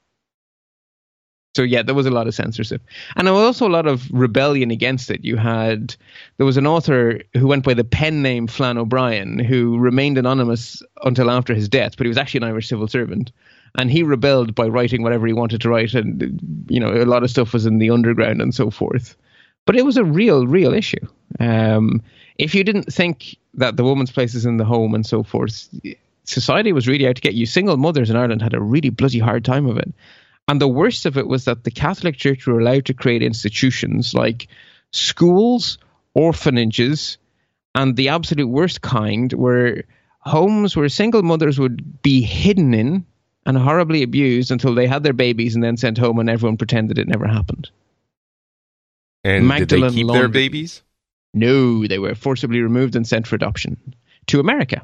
So yeah, there was a lot of censorship, and there was also a lot of rebellion against it. You had there was an author who went by the pen name Flann O'Brien, who remained anonymous until after his death, but he was actually an Irish civil servant, and he rebelled by writing whatever he wanted to write, and you know a lot of stuff was in the underground and so forth. But it was a real, real issue. Um, if you didn't think that the woman's place is in the home and so forth, society was really out to get you. Single mothers in Ireland had a really bloody hard time of it. And the worst of it was that the Catholic Church were allowed to create institutions like schools, orphanages, and the absolute worst kind were homes where single mothers would be hidden in and horribly abused until they had their babies and then sent home and everyone pretended it never happened. And Magdalene did they keep their babies? No, they were forcibly removed and sent for adoption to America.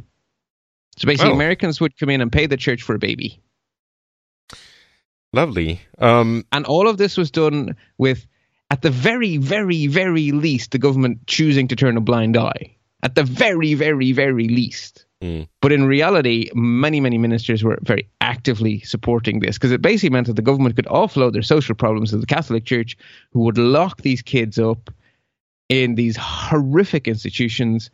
So basically, Oh. Americans would come in and pay the church for a baby. Lovely. Um, And all of this was done with, at the very, very, very least, the government choosing to turn a blind eye. At the very, very, very least. Mm. But in reality, many, many ministers were very actively supporting this because it basically meant that the government could offload their social problems to the Catholic Church, who would lock these kids up in these horrific institutions.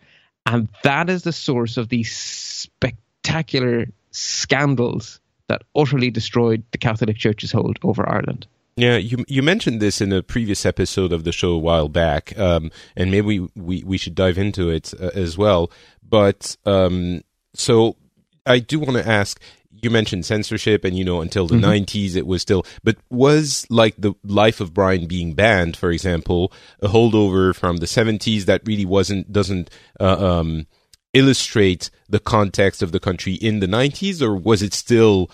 And that is the source of these spectacular scandals that utterly destroyed the Catholic Church's hold over Ireland. Yeah, you you mentioned this in a previous episode of the show a while back, um, and maybe we, we, we should dive into it uh, as well. But um, so I do want to ask. You mentioned censorship, and you know until the 90s it was still. But was like the life of Brian being banned, for example, a holdover from the 70s that really wasn't doesn't uh, um, illustrate the context of the country in the 90s, or was it still?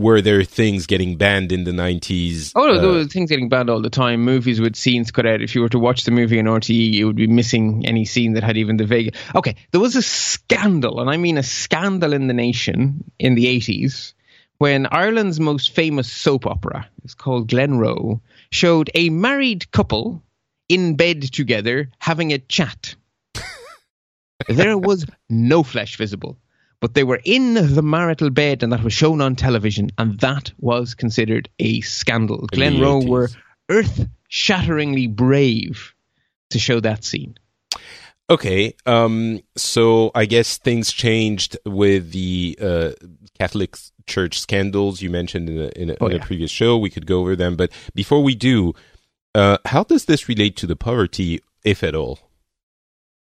Were there things getting banned in the 90s? Oh, no, uh, there were things getting banned all the time. Movies with scenes cut out. If you were to watch the movie on RTE, you would be missing any scene that had even the vague. Okay, there was a scandal, and I mean a scandal in the nation in the 80s when Ireland's most famous soap opera, it's called Glenroe, showed a married couple in bed together having a chat. there was no flesh visible. But they were in the marital bed, and that was shown on television, and that was considered a scandal. Glenroe were earth shatteringly brave to show that scene. Okay, um, so I guess things changed with the uh, Catholic Church scandals you mentioned in a, in a, Oh, in a yeah. previous show. We could go over them, but before we do, uh, how does this relate to the poverty, if at all?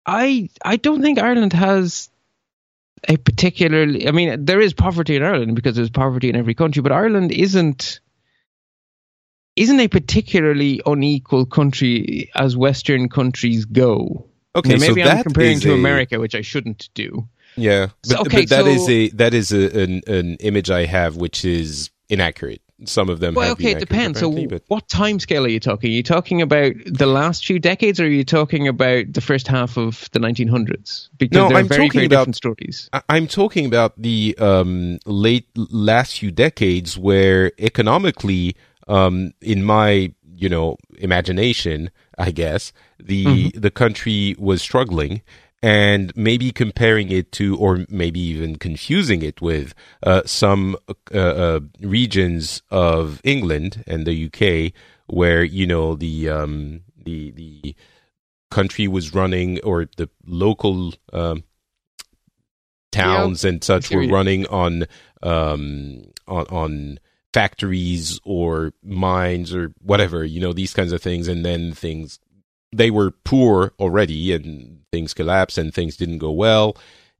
I I don't think Ireland has a particularly. I mean, there is poverty in Ireland because there's poverty in every country, but Ireland isn't isn't a particularly unequal country as Western countries go. Okay, Now, maybe so I'm comparing to a- America, which I shouldn't do. Yeah, but, So, okay, but that is so- a that is a, an an image I have which is inaccurate. Some of them. Well, okay, it depends. So, but- what time scale are you talking? Are you talking about the last few decades, or are you talking about the first half of the 1900s? Because No, they're I'm very, talking very about- different stories. I'm talking about the um, late last few decades where economically, um, in my you know imagination, I guess the Mm-hmm. the country was struggling, and maybe comparing it to, or maybe even confusing it with uh, some uh, uh, regions of England and the UK, where you know the um, the the country was running, or the local. Um, towns and such were running on um on on factories or mines or whatever you know these kinds of things and then things they were poor already and things collapsed and things didn't go well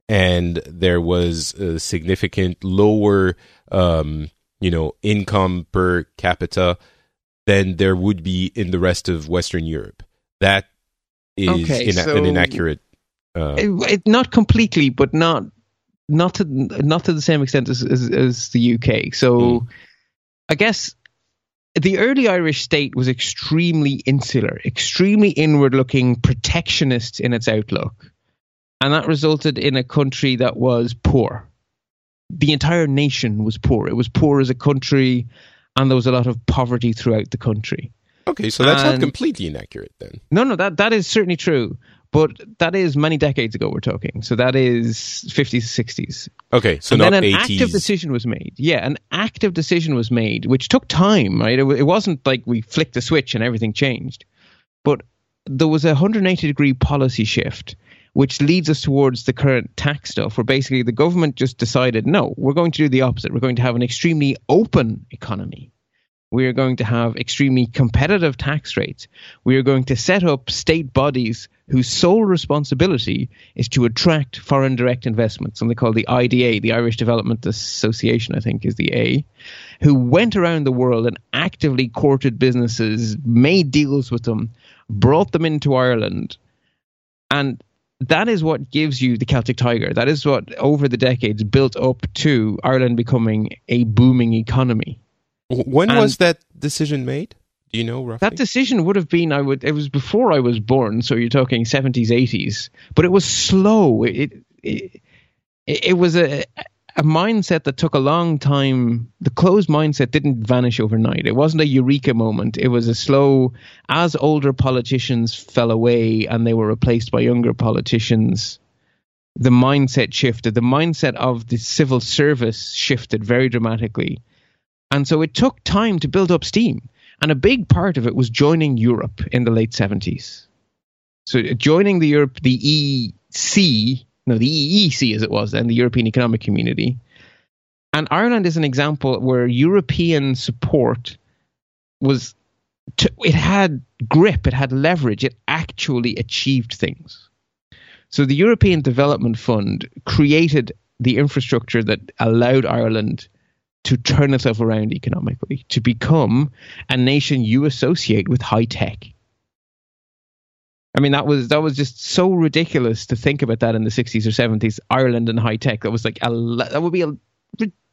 and there was a significant lower um you know income per capita than there would be in the rest of western europe that is Okay, ina- so- an inaccurate uh, It- it- not completely, but not not to not to the same extent as as, as the UK. So, Mm. I guess the early Irish state was extremely insular, extremely inward looking, protectionist in its outlook. And that resulted in a country that was poor. The entire nation was poor. It was poor as a country, and there was a lot of poverty throughout the country. Okay, so that's not completely inaccurate then. No, no, that, that is certainly true. But that is many decades ago we're talking. So that is 50s, 60s. Okay, so and not then an 80s. active decision was made. Yeah, an active decision was made, which took time. Right, it, it wasn't like we flicked a switch and everything changed, but there was a 180 degree policy shift, which leads us towards the current tax stuff, where basically the government just decided, no, we're going to do the opposite. We're going to have an extremely open economy. We are going to have extremely competitive tax rates. We are going to set up state bodies whose sole responsibility is to attract foreign direct investment, something called the IDA, the Irish Development Association, I think is the A, who went around the world and actively courted businesses, made deals with them, brought them into Ireland. And that is what gives you the Celtic Tiger. That is what, over the decades, built up to Ireland becoming a booming economy. When and- was that decision made? Do you know roughly? That decision would have been, I would, it was before I was born, so you're talking 70s, 80s, but it was slow. It, it, it, it was a, a mindset that took a long time. The closed mindset didn't vanish overnight. It wasn't a eureka moment. It was a slow, as older politicians fell away and they were replaced by younger politicians, the mindset shifted. The mindset of the civil service shifted very dramatically. And so it took time to build up steam. And a big part of it was joining Europe in the late 70s. So uh, joining the Europe, the EC, no, the EEC as it was then, the European Economic Community. And Ireland is an example where European support was, to, it had grip, it had leverage, it actually achieved things. So the European Development Fund created the infrastructure that allowed Ireland to turn itself around economically, to become a nation you associate with high tech. I mean, that was that was just so ridiculous to think about that in the sixties or seventies. Ireland and high tech. That was like a that would be a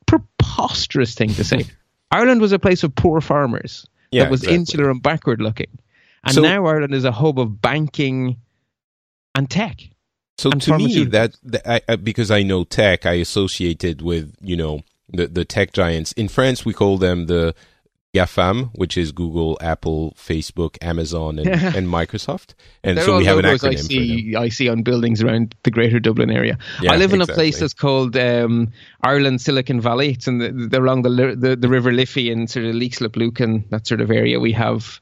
preposterous thing to say. Ireland was a place of poor farmers Yeah, that was exactly. insular and backward looking, and So- now Ireland is a hub of banking and tech. So and to me, that, that I, I, because I know tech, I associated with you know the the tech giants. In France, we call them the GAFAM, which is Google, Apple, Facebook, Amazon, and, and Microsoft. And They're so all we have an acronym I see, I see on buildings around the Greater Dublin area. Yeah, I live in a place that's called um, Ireland Silicon Valley. It's in the, the along the, the the River Liffey and sort of Leixlip Lucan, that sort of area. We have.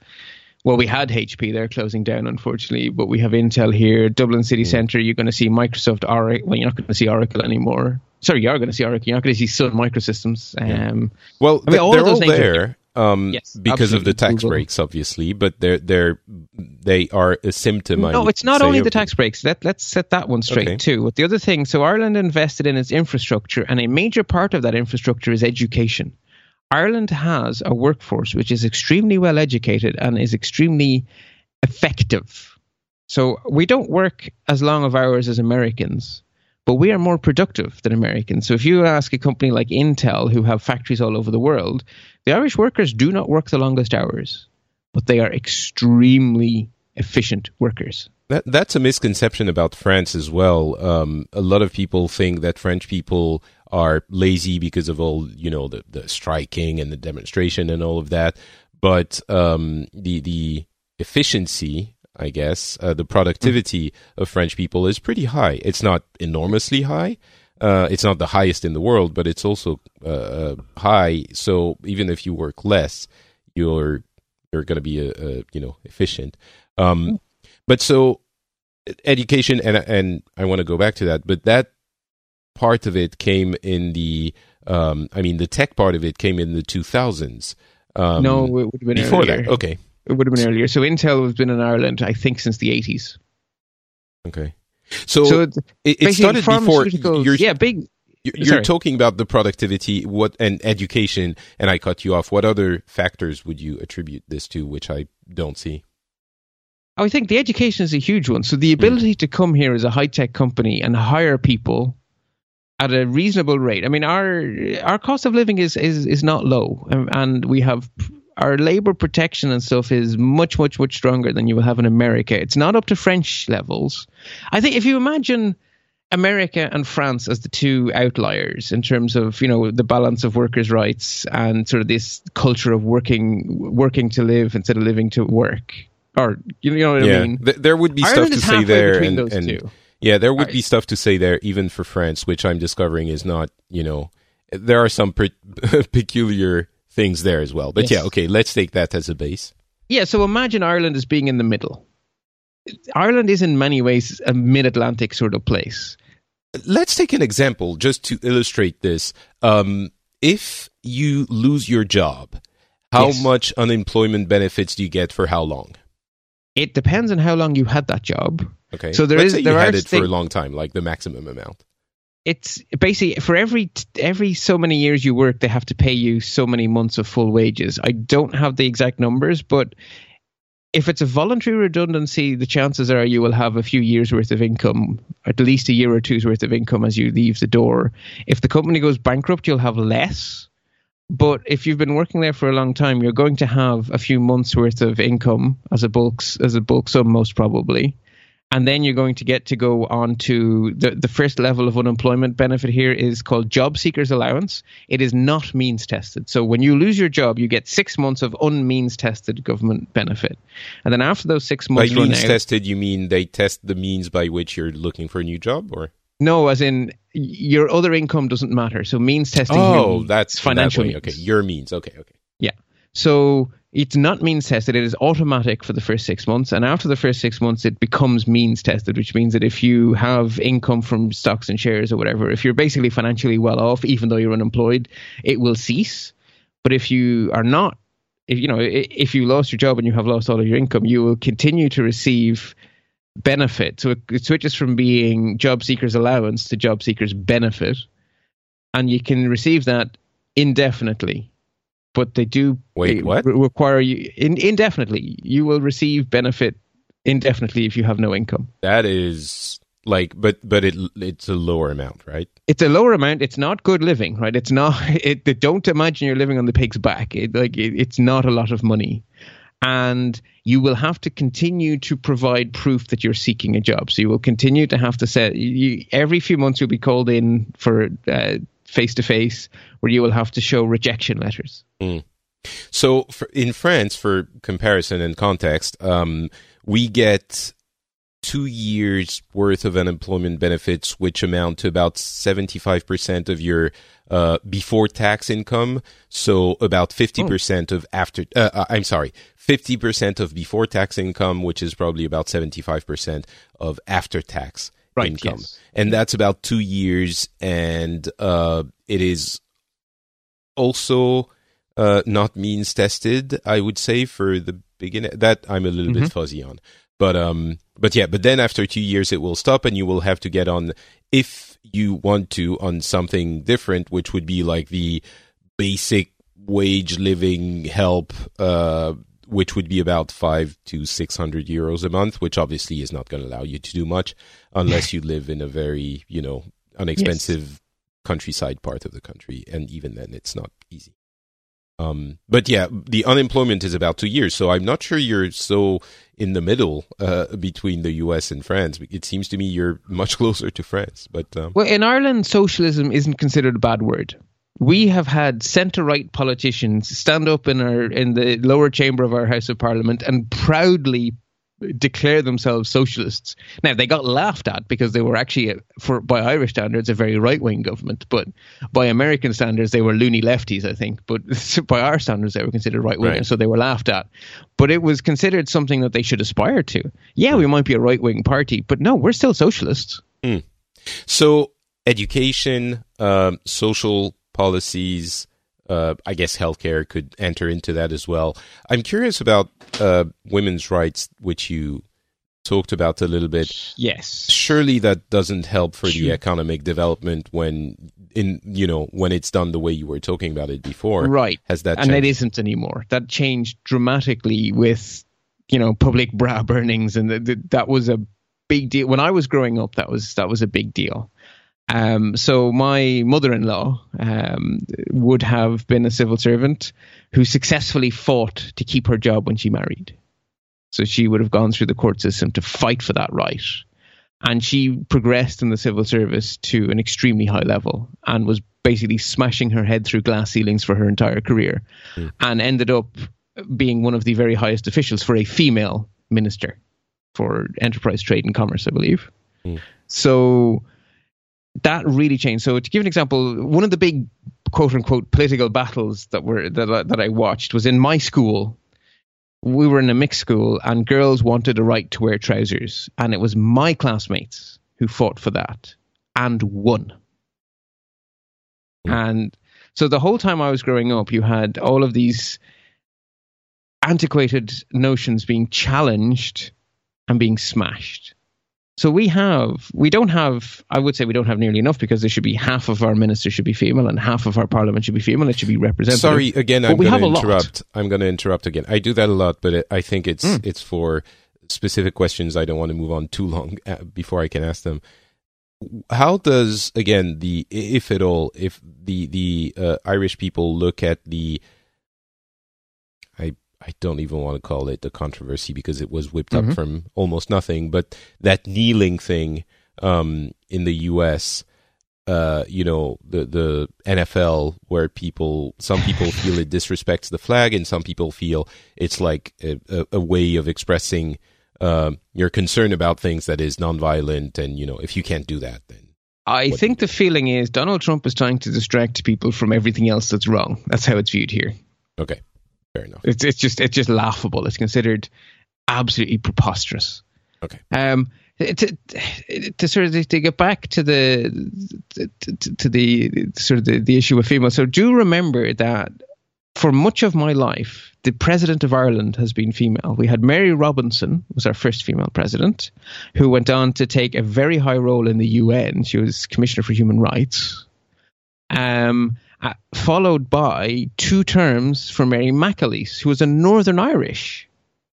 Well, we had HP. They're closing down, unfortunately, but we have Intel here. Dublin Hmm. City Centre. You're going to see Microsoft, Oracle. Well, you're not going to see Oracle anymore. Sorry, you are going to see Oracle. You're not going to see Sun Microsystems. Um, Well, I mean, all they're those all there. Um, Yes, because of the tax Google. breaks, obviously, but they're they're they are a symptom. No, it's not only the tax breaks. Let, let's set that one straight Okay. too. But the other thing, so Ireland invested in its infrastructure, and a major part of that infrastructure is education. Ireland has a workforce which is extremely well educated and is extremely effective. So we don't work as long of hours as Americans, but we are more productive than Americans. So if you ask a company like Intel, who have factories all over the world, the Irish workers do not work the longest hours, but they are extremely efficient workers. That that's a misconception about France as well. Um, a lot of people think that French people are lazy because of all you know the, the striking and the demonstration and all of that. But um, the the efficiency, I guess, uh, the productivity of French people is pretty high. It's not enormously high. Uh, it's not the highest in the world, but it's also uh, uh, high. So even if you work less, you're you're going to be uh, uh, you know efficient. Um, but so education and and I want to go back to that, but that part of it came in the um, I mean the tech part of it came in the 2000s. Um, no, it would have been before earlier. that. Okay, It would have been earlier. So Intel has been in Ireland, I think, since the 80s. okay. So, so it, it started before. You're, yeah, big. you're, you're sorry. talking about the productivity, what and education, and I cut you off. What other factors would you attribute this to, which I don't see? I think the education is a huge one. So the ability to come here as a high tech company and hire people at a reasonable rate. I mean, our our cost of living is is is not low, um, and we have our labor protection and stuff is much, much, much stronger than you will have in America. It's not up to French levels. I think if you imagine America and France as the two outliers in terms of you know the balance of workers' rights and sort of this culture of working working to live instead of living to work, or you know what yeah. I mean. Th- there would be Ireland stuff to say there, and, and yeah, there would Alright. be stuff to say there even for France, which I'm discovering is not. You know, there are some pe- peculiar things there as well. But Yes. yeah, okay, let's take that as a base. Yeah, so imagine Ireland as being in the middle. Ireland is in many ways a mid-Atlantic sort of place. Let's take an example just to illustrate this. Um, if you lose your job, how Yes. much unemployment benefits do you get for how long? It depends on how long you had that job. Okay, So there Let's is there you are had it for a long time, like the maximum amount. It's basically for every every so many years you work, they have to pay you so many months of full wages. I don't have the exact numbers, but if it's a voluntary redundancy, the chances are you will have a few years worth of income, at least a year or two's worth of income as you leave the door. If the company goes bankrupt, you'll have less. But if you've been working there for a long time, you're going to have a few months worth of income as a bulk as a bulk sum, most probably. And then you're going to get to go on to the, the first level of unemployment benefit here is called job seekers allowance. It is not means tested. So when you lose your job, you get six months of unmeans tested government benefit. And then after those six months run means out, tested, you mean they test the means by which you're looking for a new job, or no, as in your other income doesn't matter. So means testing oh, that's financial that means. Okay, your means. Okay, okay. Yeah. So it's not means tested. It is automatic for the first six months. And after the first six months, it becomes means tested, which means that if you have income from stocks and shares or whatever, if you're basically financially well off, even though you're unemployed, it will cease. But if you are not, if you know, if you lost your job and you have lost all of your income, you will continue to receive benefit. So it, it switches from being job seekers allowance to job seekers benefit. And you can receive that indefinitely. But they do Wait, re- what? require you in, indefinitely. You will receive benefit indefinitely if you have no income. That is like, but but it it's a lower amount, right? It's a lower amount. It's not good living, right? It's not. It, don't imagine you're living on the pig's back. It, like it, it's not a lot of money, and you will have to continue to provide proof that you're seeking a job. So you will continue to have to say you, every few months you'll be called in for face to face, where you will have to show rejection letters. So for, in France, for comparison and context, um, we get two years worth of unemployment benefits, which amount to about 75% of your uh, before tax income. So about 50% of after, uh, uh, I'm sorry, 50% of before tax income, which is probably about 75% of after tax Right, income. yes. And that's about two years. And uh, it is also uh, not means tested, I would say, for the beginning. That I'm a little bit fuzzy on. But um, but yeah, but then after two years, it will stop, and you will have to get on if you want to on something different, which would be like the basic wage living help, uh, which would be about five to six hundred euros a month, which obviously is not going to allow you to do much unless you live in a very you know unexpensive countryside part of the country, and even then, it's not easy. Um, but yeah, the unemployment is about two years, so I'm not sure you're so in the middle uh, between the U.S. and France. It seems to me you're much closer to France, but um, Well, in Ireland, socialism isn't considered a bad word. We have had centre right politicians stand up in our in the lower chamber of our House of Parliament and proudly declare themselves socialists. Now they got laughed at because they were actually, for by Irish standards, a very right wing government, but by American standards, they were loony lefties, I think. But by our standards, they were considered right wing, Right. so they were laughed at. But it was considered something that they should aspire to. Yeah, we might be a right wing party, but no, we're still socialists. So, education, um, social policies, uh, I guess healthcare could enter into that as well. I'm curious about uh, women's rights, which you talked about a little bit. Yes. Surely that doesn't help for the economic development when, in you know, when it's done the way you were talking about it before. Right. Has that and it changed? isn't anymore. That changed dramatically with, you know, public bra burnings, and th th that was a big deal. When I was growing up, that was that was a big deal. Um, so my mother-in-law um, would have been a civil servant who successfully fought to keep her job when she married. So she would have gone through the court system to fight for that right. And she progressed in the civil service to an extremely high level and was basically smashing her head through glass ceilings for her entire career mm. and ended up being one of the very highest officials for a female minister for enterprise trade and commerce, I believe. Mm. So that really changed. So to give an example, one of the big quote unquote political battles that were that that I watched was in my school. We were in a mixed school, and girls wanted a right to wear trousers, and it was my classmates who fought for that and won. Mm. And so the whole time I was growing up, you had all of these antiquated notions being challenged and being smashed. So we have, we don't have, I would say we don't have nearly enough because there should be half of our ministers should be female and half of our parliament should be female. It should be represented. Sorry, again, I'm going to interrupt. I'm going to interrupt again. I do that a lot, but it, I think it's mm. it's for specific questions. I don't want to move on too long uh, before I can ask them. How does again the if at all if the the uh, Irish people look at the I don't even want to call it a controversy because it was whipped mm-hmm. up from almost nothing. But that kneeling thing um, in the U.S., uh, you know, the the NFL, where people, some people feel it disrespects the flag, and some people feel it's like a, a, a way of expressing uh, your concern about things that is nonviolent. And you know, if you can't do that, then I think the feeling is Donald Trump is trying to distract people from everything else that's wrong. That's how it's viewed here. Okay. Fair enough. It's it's just it's just laughable. It's considered absolutely preposterous. Okay. Um, to, to sort of to get back to the to, to the sort of the, the issue of female. So do remember that for much of my life, the president of Ireland has been female. We had Mary Robinson was our first female president, who went on to take a very high role in the UN. She was Commissioner for Human Rights. Um, uh, followed by two terms for Mary McAleese, who was a Northern Irish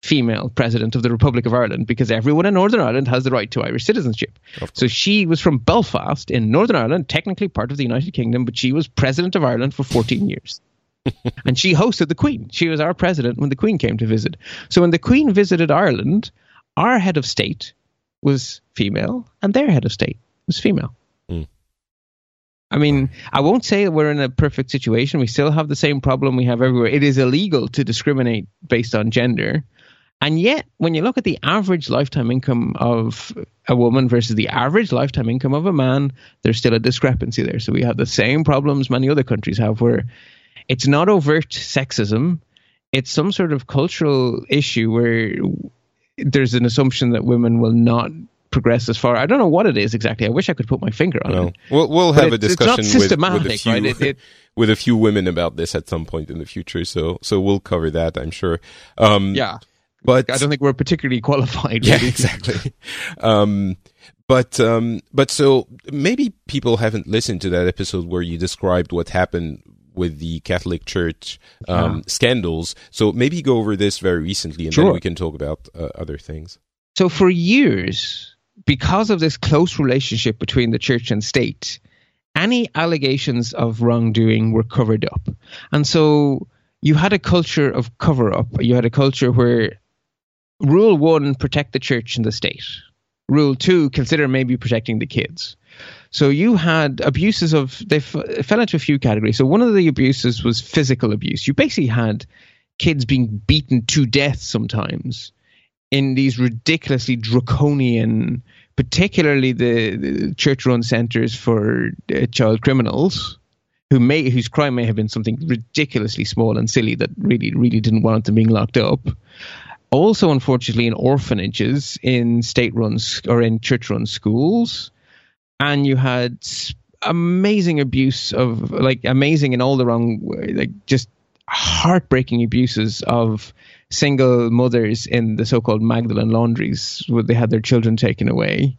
female president of the Republic of Ireland because everyone in Northern Ireland has the right to Irish citizenship. So she was from Belfast in Northern Ireland, technically part of the United Kingdom, but she was president of Ireland for 14 years. and she hosted the Queen. She was our president when the Queen came to visit. So when the Queen visited Ireland, our head of state was female and their head of state was female. I mean, I won't say we're in a perfect situation. We still have the same problem we have everywhere. It is illegal to discriminate based on gender. And yet, when you look at the average lifetime income of a woman versus the average lifetime income of a man, there's still a discrepancy there. So we have the same problems many other countries have where it's not overt sexism, it's some sort of cultural issue where there's an assumption that women will not progress as far. I don't know what it is exactly. I wish I could put my finger on it. We'll, we'll have a discussion with, with, a few, right? it, it, with a few women about this at some point in the future. So, so we'll cover that, I'm sure. Um, yeah. But I don't think we're particularly qualified. Yeah, exactly. um, but um, but so maybe people haven't listened to that episode where you described what happened with the Catholic Church um, yeah. scandals. So maybe go over this very recently, and sure. then we can talk about uh, other things. So for years, because of this close relationship between the church and state, any allegations of wrongdoing were covered up. And so you had a culture of cover up. You had a culture where rule one, protect the church and the state. Rule two, consider maybe protecting the kids. So you had abuses of, they f- fell into a few categories. So one of the abuses was physical abuse. You basically had kids being beaten to death sometimes in these ridiculously draconian, particularly the, the church-run centers for uh, child criminals, who may whose crime may have been something ridiculously small and silly that really really didn't want them being locked up. Also, unfortunately, in orphanages, in state-run or in church-run schools, and you had amazing abuse of like amazing in all the wrong like just heartbreaking abuses of single mothers in the so-called Magdalen laundries where they had their children taken away.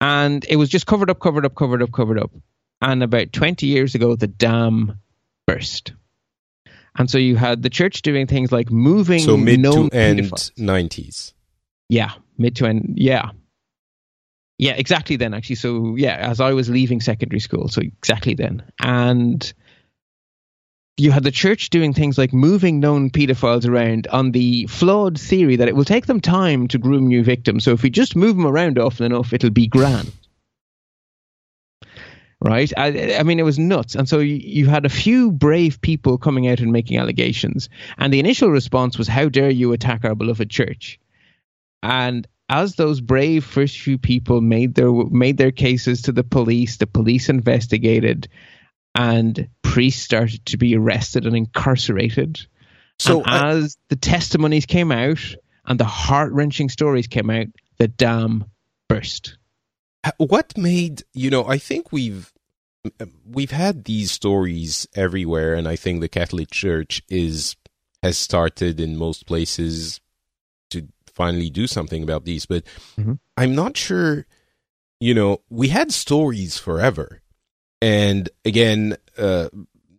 And it was just covered up, covered up, covered up, covered up. And about 20 years ago, the dam burst. And so you had the church doing things like moving. So mid to end 90s. Yeah, mid to end. Yeah. Yeah, exactly then, actually. So, yeah, as I was leaving secondary school, so exactly then. And you had the church doing things like moving known pedophiles around on the flawed theory that it will take them time to groom new victims. So, if we just move them around often enough, it'll be grand. Right? I, I mean, it was nuts. And so you, you had a few brave people coming out and making allegations. And the initial response was, How dare you attack our beloved church? And as those brave first few people made their made their cases to the police, the police investigated, and priests started to be arrested and incarcerated. So and as the testimonies came out and the heart wrenching stories came out, the dam burst. What made you know? I think we've we've had these stories everywhere, and I think the Catholic Church is has started in most places to finally do something about these. But mm-hmm. I'm not sure, you know, we had stories forever. And again, uh,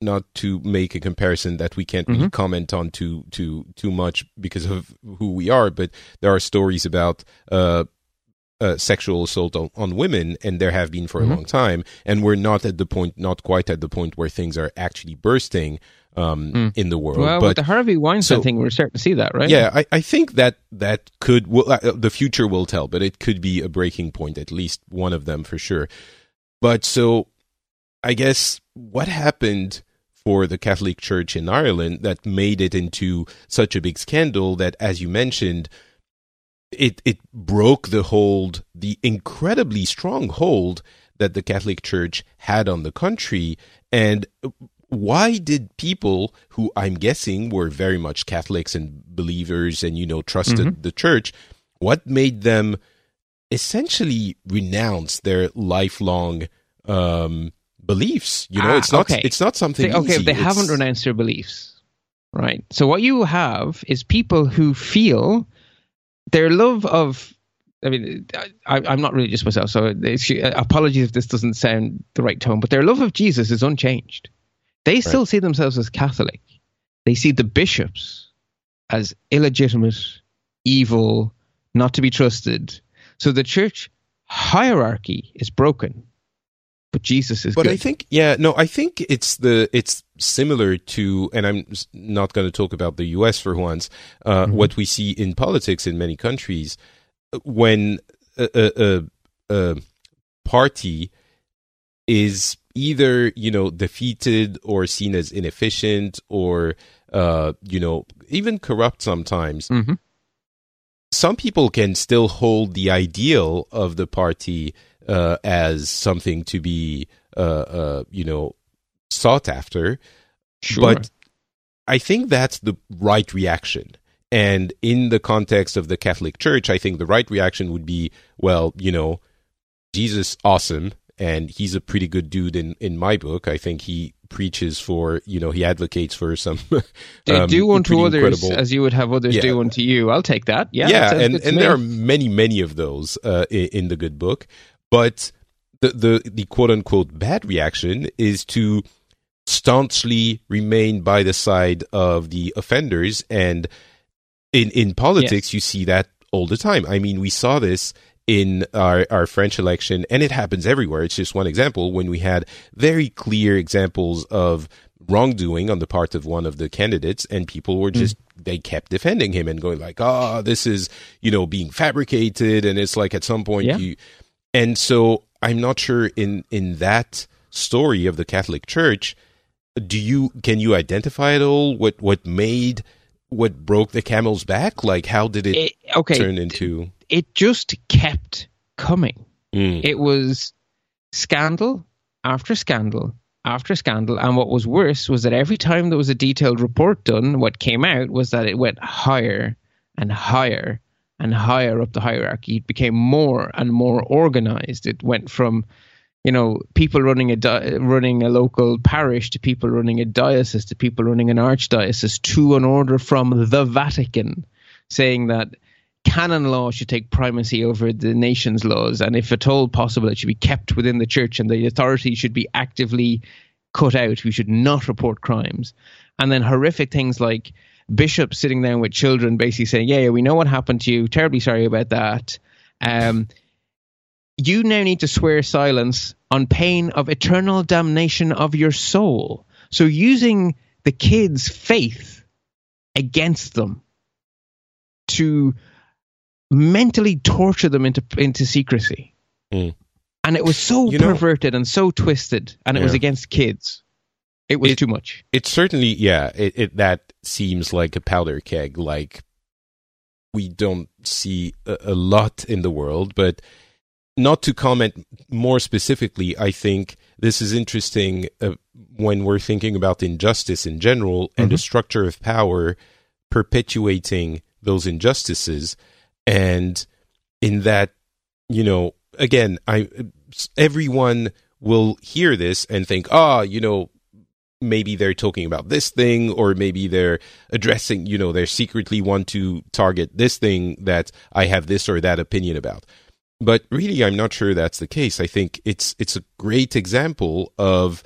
not to make a comparison that we can't mm-hmm. really comment on too too too much because of who we are, but there are stories about uh, uh, sexual assault on, on, women, and there have been for mm-hmm. a long time, and we're not at the point, not quite at the point where things are actually bursting um, mm. in the world. Well, but, with the Harvey Weinstein so, thing, we're starting to see that, right? Yeah, I, I think that that could well, uh, the future will tell, but it could be a breaking point, at least one of them for sure. But so, I guess what happened for the Catholic Church in Ireland that made it into such a big scandal that, as you mentioned, it it broke the hold, the incredibly strong hold that the Catholic Church had on the country, and why did people who I'm guessing were very much Catholics and believers and you know trusted mm-hmm. the church, what made them essentially renounce their lifelong um, beliefs? You know, ah, it's not okay. it's not something. They, okay, easy. they it's... haven't renounced their beliefs, right? So what you have is people who feel their love of I mean, I, am not religious myself, so apologies if this doesn't sound the right tone, but their love of Jesus is unchanged. They still right. see themselves as Catholic. They see the bishops as illegitimate, evil, not to be trusted. So the church hierarchy is broken, but Jesus is. But good. I think, yeah, no, I think it's the it's similar to, and I'm not going to talk about the U.S. for once. Uh, mm-hmm. What we see in politics in many countries when a, a, a, a party is either you know defeated or seen as inefficient or uh, you know even corrupt sometimes. Mm-hmm. Some people can still hold the ideal of the party uh, as something to be uh, uh you know sought after, sure. but I think that's the right reaction. And in the context of the Catholic Church, I think the right reaction would be, well, you know, Jesus, awesome and he's a pretty good dude in in my book. I think he preaches for you know he advocates for some. um, do unto others as you would have others yeah. do unto you. I'll take that. Yeah, yeah, and and there are many many of those uh, in, in, the good book, but the the the quote unquote bad reaction is to staunchly remain by the side of the offenders and in in politics yes. you see that all the time. I mean, we saw this in our, our French election, and it happens everywhere. It's just one example when we had very clear examples of wrongdoing on the part of one of the candidates, and people were just mm. they kept defending him and going like, "Oh, this is you know being fabricated," and it's like at some point yeah. you, and so I'm not sure in in that story of the Catholic Church, do you can you identify at all what what made what broke the camel's back? Like how did it, it okay. turn into? it just kept coming. Mm. It was scandal after scandal after scandal. And what was worse was that every time there was a detailed report done, what came out was that it went higher and higher and higher up the hierarchy. It became more and more organized. It went from, you know, people running a di- running a local parish to people running a diocese to people running an archdiocese to an order from the Vatican saying that canon law should take primacy over the nation's laws, and if at all possible, it should be kept within the church, and the authority should be actively cut out. We should not report crimes, and then horrific things like bishops sitting down with children, basically saying, "Yeah, yeah we know what happened to you. Terribly sorry about that." Um, you now need to swear silence on pain of eternal damnation of your soul. So using the kids' faith against them to mentally torture them into into secrecy. Mm. And it was so You know- perverted and so twisted, and it was against kids. It was It- too much. it certainly yeah it, it that seems like a powder keg like we don't see a, a lot in the world but not to comment more specifically i think this is interesting uh, when we're thinking about injustice in general and the Mhm. structure of power perpetuating those injustices and in that you know again i everyone will hear this and think ah you know maybe they're talking about this thing or maybe they're addressing you know—they're secretly want to target this thing that i have this or that opinion about. But really i'm not sure that's the case. I think it's it's a great example of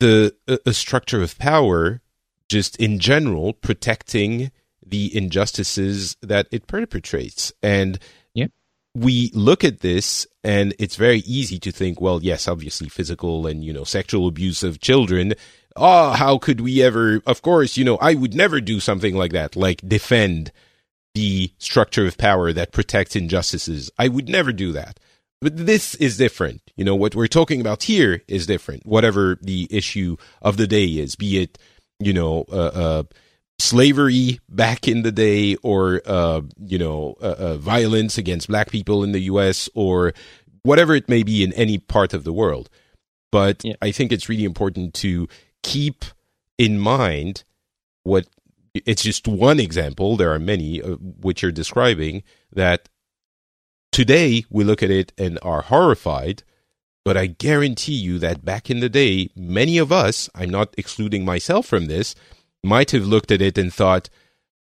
the a, a structure of power just in general protecting the injustices that it perpetrates. And Yep. we look at this and it's very easy to think well yes obviously physical and you know sexual abuse of children. Oh how could we ever of course you know i would never do something like that like defend the structure of power that protects injustices. I would never do that. But this is different. You know what we're talking about here is different whatever the issue of the day is be it you know uh, uh slavery back in the day or uh you know uh, uh, violence against black people in the US or whatever it may be in any part of the world but Yeah. i think it's really important to keep in mind what it's just one example there are many uh, which you're describing that today we look at it and are horrified but i guarantee you that back in the day many of us i'm not excluding myself from this might have looked at it and thought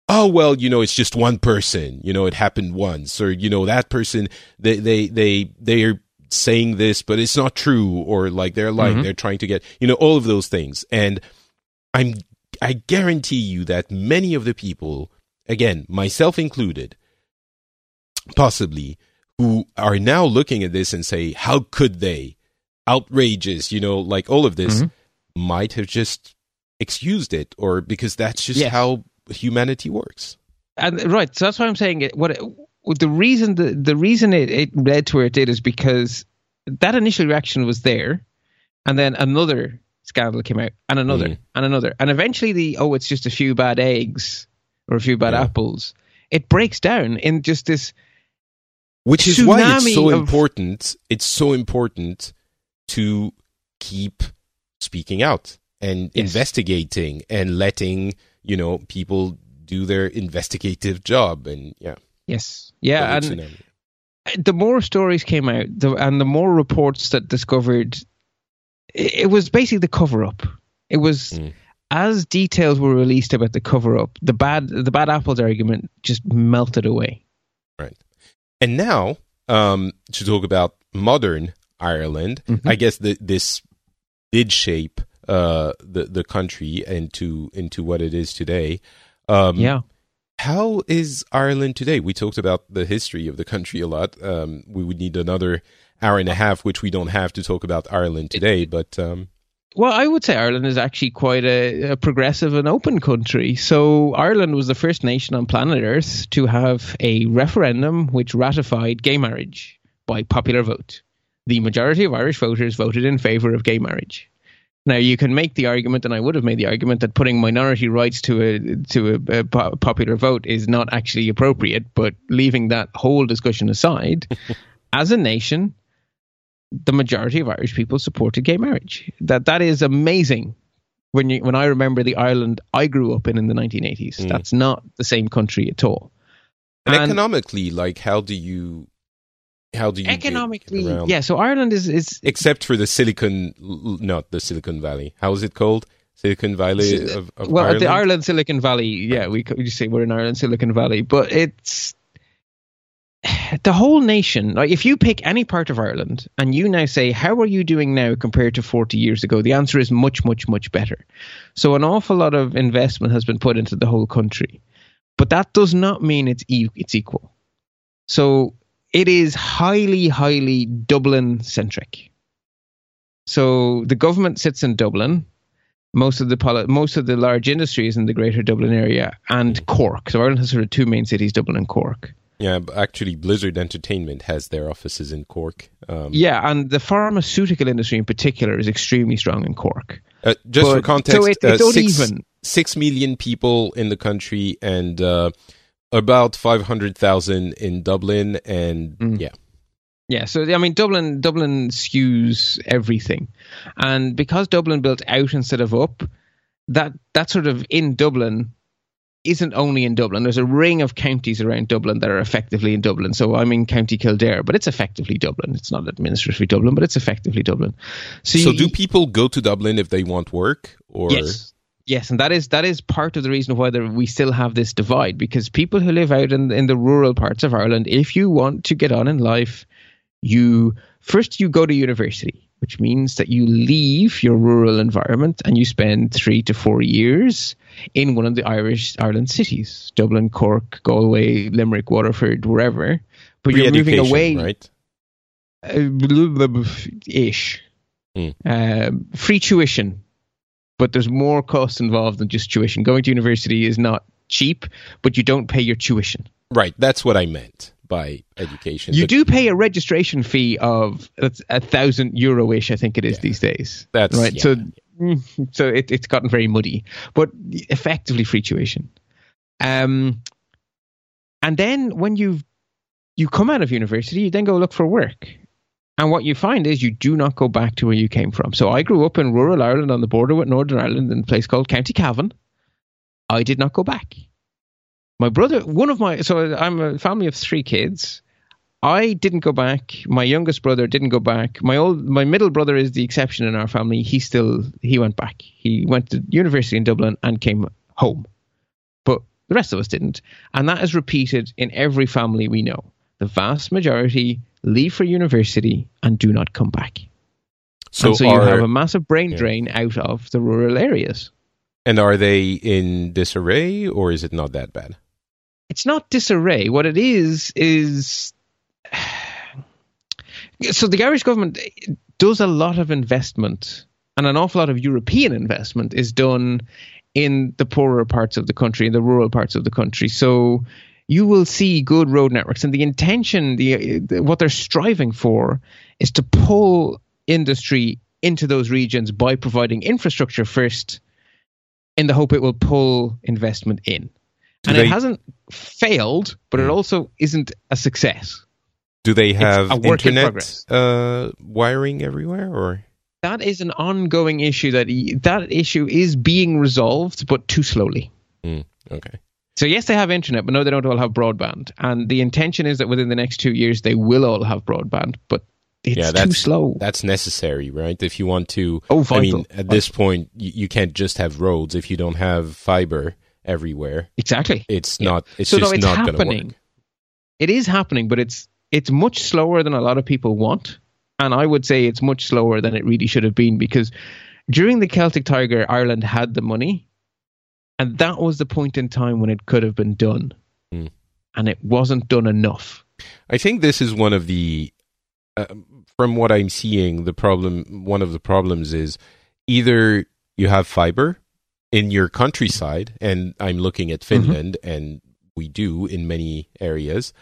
oh well you know it's just one person you know it happened once or you know that person they they they they're saying this but it's not true or like they're lying Mhm. they're trying to get you know all of those things and i'm i guarantee you that many of the people again myself included possibly who are now looking at this and say how could they outrageous you know like all of this Mhm. might have just excused it or because that's just how humanity works and right so that's why i'm saying it what it, the reason the, the reason it, it led to where it did is because that initial reaction was there and then another scandal came out and another Mhm. and another and eventually the oh it's just a few bad eggs or a few bad Yeah. apples it breaks down in just this which is why it's so of- important it's so important to keep speaking out and Yes. investigating and letting you know people do their investigative job and yeah yes yeah the and tsunami. the more stories came out the, and the more reports that discovered it, it was basically the cover up it was Mm. as details were released about the cover up the bad the bad apples argument just melted away right And now, um, to talk about modern Ireland, Mhm. I guess that this did shape uh, the the country into into what it is today. Um, yeah How is Ireland today? We talked about the history of the country a lot. Um, we would need another hour and a half, which we don't have to talk about Ireland today. But um, well i would say ireland is actually quite a, a progressive and open country so ireland was the first nation on planet earth to have a referendum which ratified gay marriage by popular vote the majority of irish voters voted in favor of gay marriage Now you can make the argument, and I would have made the argument that putting minority rights to a to a, a popular vote is not actually appropriate. But leaving that whole discussion aside, as a nation, the majority of Irish people supported gay marriage. That that is amazing. When you when I remember the Ireland I grew up in in the 1980s, Mm. that's not the same country at all. and, And- economically, like, how do you how do you Economically, yeah. So Ireland is is except for the Silicon, not the Silicon Valley. How is it called? Silicon Valley of, of well Ireland. the Ireland Silicon Valley. Yeah, we could just say we're in Ireland Silicon Valley, but it's the whole nation. Like, if you pick any part of Ireland and you now say, "How are you doing now compared to 40 years ago?" The answer is much, much, much better. So an awful lot of investment has been put into the whole country, but that does not mean it's e- it's equal. So it is highly, highly Dublin centric. So the government sits in Dublin. Most of the poli- most of the large industries in the Greater Dublin area and Cork. So Ireland has sort of two main cities, Dublin and Cork. Yeah, actually, Blizzard Entertainment has their offices in Cork. Um, yeah, and the pharmaceutical industry in particular is extremely strong in Cork. Uh, just but, for context, so it, it's uh, six, six million people in the country and uh, about 500,000 in Dublin. And mm. yeah. Yeah, so I mean, Dublin Dublin skews everything, and because Dublin built out instead of up, that that sort of in Dublin isn't only in Dublin. There's a ring of counties around Dublin that are effectively in Dublin. So I'm in County Kildare, but it's effectively Dublin. It's not administratively Dublin, but it's effectively Dublin. So, so you, do people go to Dublin if they want work? Or yes, yes, and that is that is part of the reason why there, we still have this divide because people who live out in in the rural parts of Ireland, if you want to get on in life, you first you go to university which means that you leave your rural environment and you spend three to four years in one of the Irish Ireland cities, Dublin, Cork, Galway, Limerick, Waterford, wherever. But you're moving away, right? Uh, ish. Mm. Uh, free tuition, but there's more costs involved than just tuition. Going to university is not cheap, but you don't pay your tuition. Right, that's what I meant by education. You do pay a registration fee of that's a thousand euro ish, I think it is yeah. these days. That's right. Yeah. So, so it, it's gotten very muddy, but effectively free tuition. Um, and then when you you come out of university, you then go look for work. And what you find is you do not go back to where you came from. So I grew up in rural Ireland on the border with Northern Ireland in a place called County Cavan. I did not go back my brother, one of my, so I'm a family of three kids. I didn't go back. My youngest brother didn't go back. My old, my middle brother is the exception in our family. He still, he went back. He went to university in Dublin and came home. But the rest of us didn't. And that is repeated in every family we know. The vast majority leave for university and do not come back. So, and so are, you have a massive brain yeah. drain out of the rural areas. And are they in disarray or is it not that bad? it's not disarray. What it is is so the Irish government does a lot of investment, and an awful lot of European investment is done in the poorer parts of the country, in the rural parts of the country. So you will see good road networks, and the intention, the, the what they're striving for, is to pull industry into those regions by providing infrastructure first, in the hope it will pull investment in. Do and they, it hasn't failed, but it hmm. also isn't a success. Do they have internet uh, wiring everywhere, or that is an ongoing issue that that issue is being resolved, but too slowly. Mm, okay. So yes, they have internet, but no, they don't all have broadband. And the intention is that within the next two years, they will all have broadband, but it's yeah, that's, too slow. That's necessary, right? If you want to, oh, vital, I mean, at this point, you, you, can't just have roads if you don't have fiber everywhere. Exactly. It's yeah. not. It's so just no, it's not happening. It is happening, but it's it's much slower than a lot of people want, and I would say it's much slower than it really should have been because during the Celtic Tiger, Ireland had the money, and that was the point in time when it could have been done, mm. and it wasn't done enough. I think this is one of the, uh, from what I'm seeing, the problem. One of the problems is either you have fiber in your countryside, and I'm looking at mm-hmm. Finland, mm-hmm. and we do in many areas,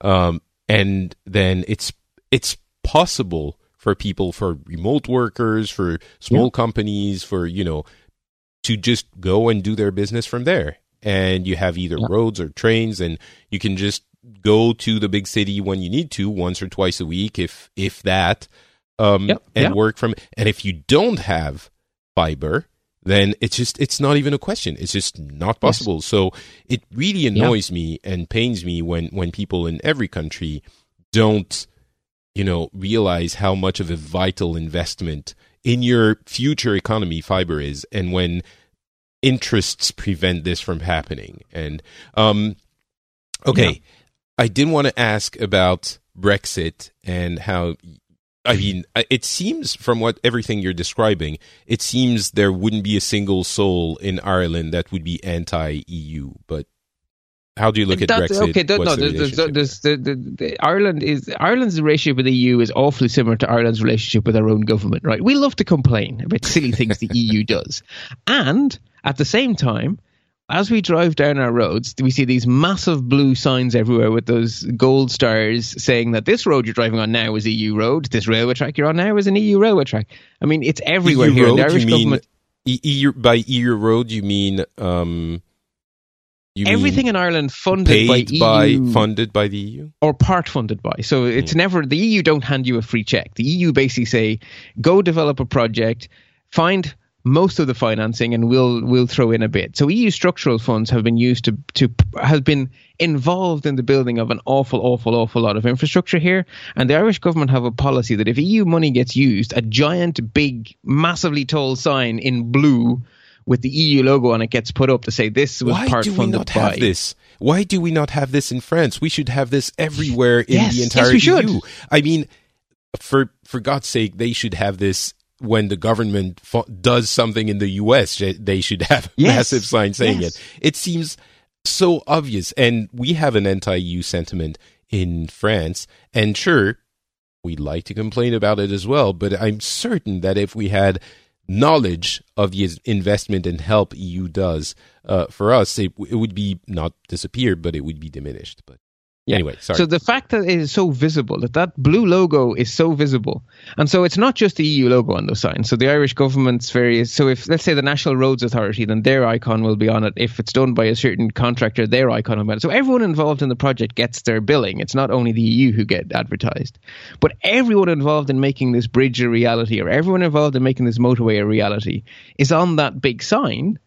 um, and then it's it's possible for people, for remote workers, for small yeah. companies, for you know, to just go and do their business from there. And you have either yeah. roads or trains, and you can just go to the big city when you need to, once or twice a week, if if that, um, yep. and work from. And if you don't have fiber, then it's just it's not even a question it's just not possible yes. so it really annoys yeah. me and pains me when when people in every country don't you know realize how much of a vital investment in your future economy fiber is and when interests prevent this from happening and um okay yeah. i did want to ask about brexit and how I mean, it seems from what everything you're describing, it seems there wouldn't be a single soul in Ireland that would be anti-EU. But how do you look at Brexit? Okay, th- no, the there's, there's, relationship there's, the, the, the, Ireland is Ireland's relationship with the EU is awfully similar to Ireland's relationship with our own government, right? We love to complain about silly things the EU does, and at the same time, as we drive down our roads, we see these massive blue signs everywhere with those gold stars saying that this road you're driving on now is EU road, this railway track you're on now is an EU railway track. I mean, it's everywhere EU here. road, the Irish mean government, EU, by EU road, you mean um, you everything in Ireland funded by by, EU funded by the EU. or part funded by. So it's hmm. never the EU don't hand you a free check. The EU basically say, go develop a project, find most of the financing, and we'll we'll throw in a bit. So EU structural funds have been used to to have been involved in the building of an awful, awful, awful lot of infrastructure here. And the Irish government have a policy that if EU money gets used, a giant, big, massively tall sign in blue. With the EU logo on it gets put up to say this was Why part do we not by. have this? Why do we not have this in France? We should have this everywhere in Yes, the yes, entire we should. EU. I mean, for for God's sake, they should have this when the government fu- does something in the US. They should have a Yes, massive sign saying yes. it. It seems so obvious, and we have an anti-EU sentiment in France, and sure, we like to complain about it as well. But I'm certain that if we had knowledge of the investment and help EU does uh, for us, it, it would be not disappear, but it would be diminished. But Yeah. anyway, sorry. So the fact that it is so visible, that that blue logo is so visible, and so it's not just the EU logo on those signs. So the Irish government's various. So if let's say the National Roads Authority, then their icon will be on it. If it's done by a certain contractor, their icon will be on it. So everyone involved in the project gets their billing. It's not only the EU who get advertised, but everyone involved in making this bridge a reality, or everyone involved in making this motorway a reality, is on that big sign,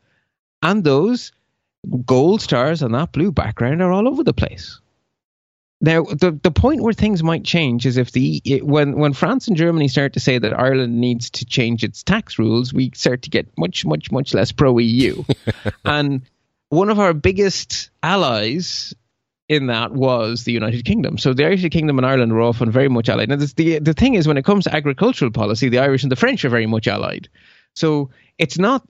and those gold stars on that blue background are all over the place. Now, the the point where things might change is if the it, when when France and Germany start to say that Ireland needs to change its tax rules, we start to get much much much less pro EU, and one of our biggest allies in that was the United Kingdom. So the United Kingdom and Ireland were often very much allied. Now, this, the the thing is, when it comes to agricultural policy, the Irish and the French are very much allied. So it's not.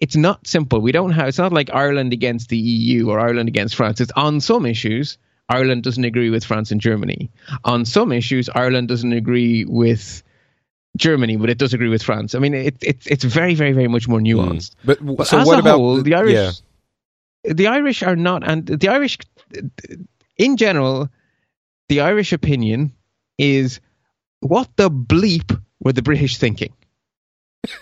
It's not simple. We don't have. It's not like Ireland against the EU or Ireland against France. It's on some issues. Ireland doesn't agree with France and Germany. On some issues, Ireland doesn't agree with Germany, but it does agree with France. I mean, it, it, it's very, very, very much more nuanced. Mm. But, But so as what a about whole, the Irish, Yeah. the Irish are not, and the Irish, in general, the Irish opinion is what the bleep were the British thinking?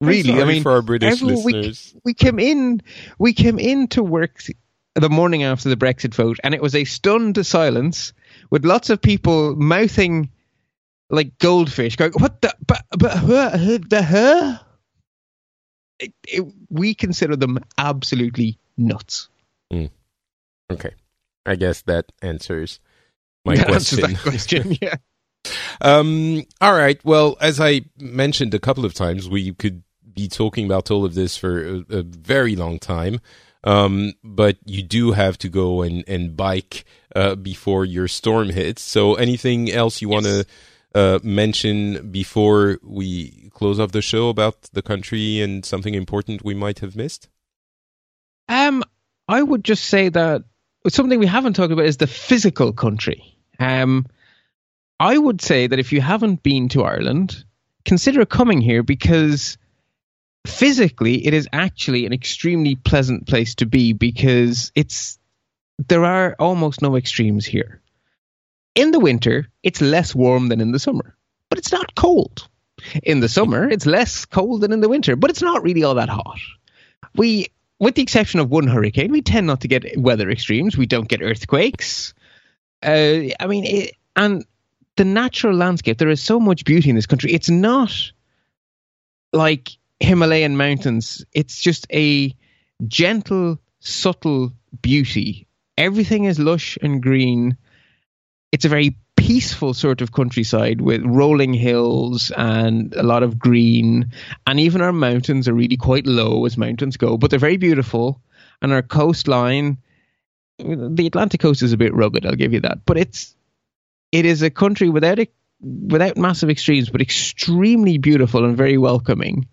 really, I mean, for our British everyone- we- listeners. we came in we came in to work the morning after the Brexit vote, and it was a stunned silence with lots of people mouthing like goldfish, going, "What the? But, but huh, the huh?" It, it, we consider them absolutely nuts. Mm. Okay, I guess that answers my That answers question. that question. Yeah. Um, all right. Well, as I mentioned a couple of times, we could be talking about all of this for a, a very long time. Um, but you do have to go and, and bike uh, before your storm hits. So, anything else you want to uh, mention before we close off the show about the country and something important we might have missed? Um, I would just say that something we haven't talked about is the physical country. Um, I would say that if you haven't been to Ireland, consider coming here because physically it is actually an extremely pleasant place to be because it's there are almost no extremes here. In the winter, it's less warm than in the summer, but it's not cold. In the summer, it's less cold than in the winter, but it's not really all that hot. We with the exception of one hurricane, we tend not to get weather extremes. We don't get earthquakes. Uh, I mean, it, and the natural landscape. There is so much beauty in this country. It's not like Himalayan mountains. It's just a gentle, subtle beauty. Everything is lush and green. It's a very peaceful sort of countryside with rolling hills and a lot of green. And even our mountains are really quite low as mountains go, but they're very beautiful. And our coastline, the Atlantic coast is a bit rugged, I'll give you that. But it's it is a country without a, without massive extremes, but extremely beautiful and very welcoming.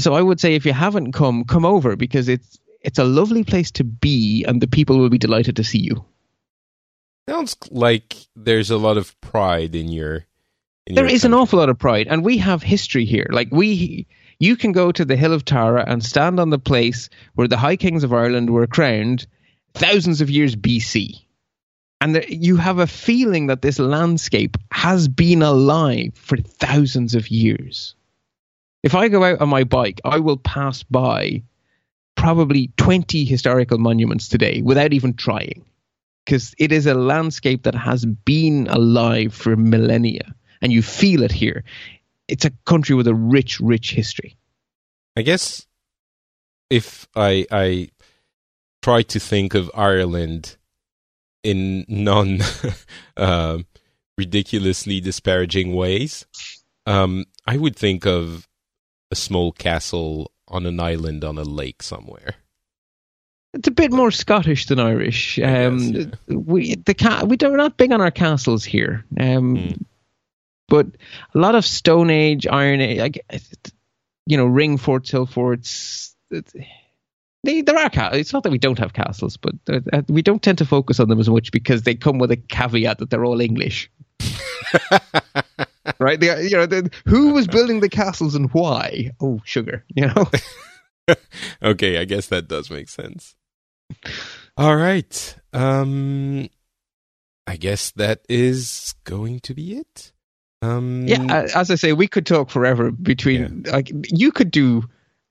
So I would say if you haven't come, come over because it's it's a lovely place to be, and the people will be delighted to see you. Sounds like there's a lot of pride in your. In There your is an awful lot of pride, and we have history here. Like we, you can go to the Hill of Tara and stand on the place where the High Kings of Ireland were crowned thousands of years BC, and there, you have a feeling that this landscape has been alive for thousands of years. If I go out on my bike, I will pass by probably 20 historical monuments today without even trying because it is a landscape that has been alive for millennia and you feel it here. It's a country with a rich, rich history. I guess if I I try to think of Ireland in non um ridiculously disparaging ways, um, I would think of a small castle on an island on a lake somewhere. It's a bit more Scottish than Irish. Um, guess, We the ca- we don't we're not big on our castles here. Um, Hmm. but a lot of Stone Age, Iron Age, like, you know, ring forts, hill forts. They, there are ca- It's not that we don't have castles, but uh, we don't tend to focus on them as much because they come with a caveat that they're all English. right? Are- you know, the, who was building the castles and why? Oh, sugar. You know. okay, I guess that does make sense. All right. Um I guess that is going to be it. Um Yeah, uh, as I say, we could talk forever between. Like, you could do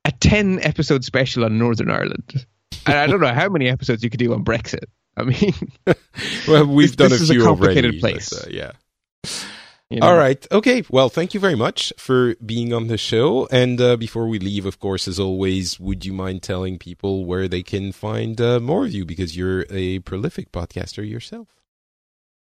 a ten episode special on Northern Ireland, and I don't know how many episodes you could do on Brexit. I mean, well, we've this- done this a is a few complicated already, place. but, uh, yeah. You know. All right. Okay. Well, thank you very much for being on the show. And uh, before we leave, of course, as always, would you mind telling people where they can find uh, more of you because you're a prolific podcaster yourself?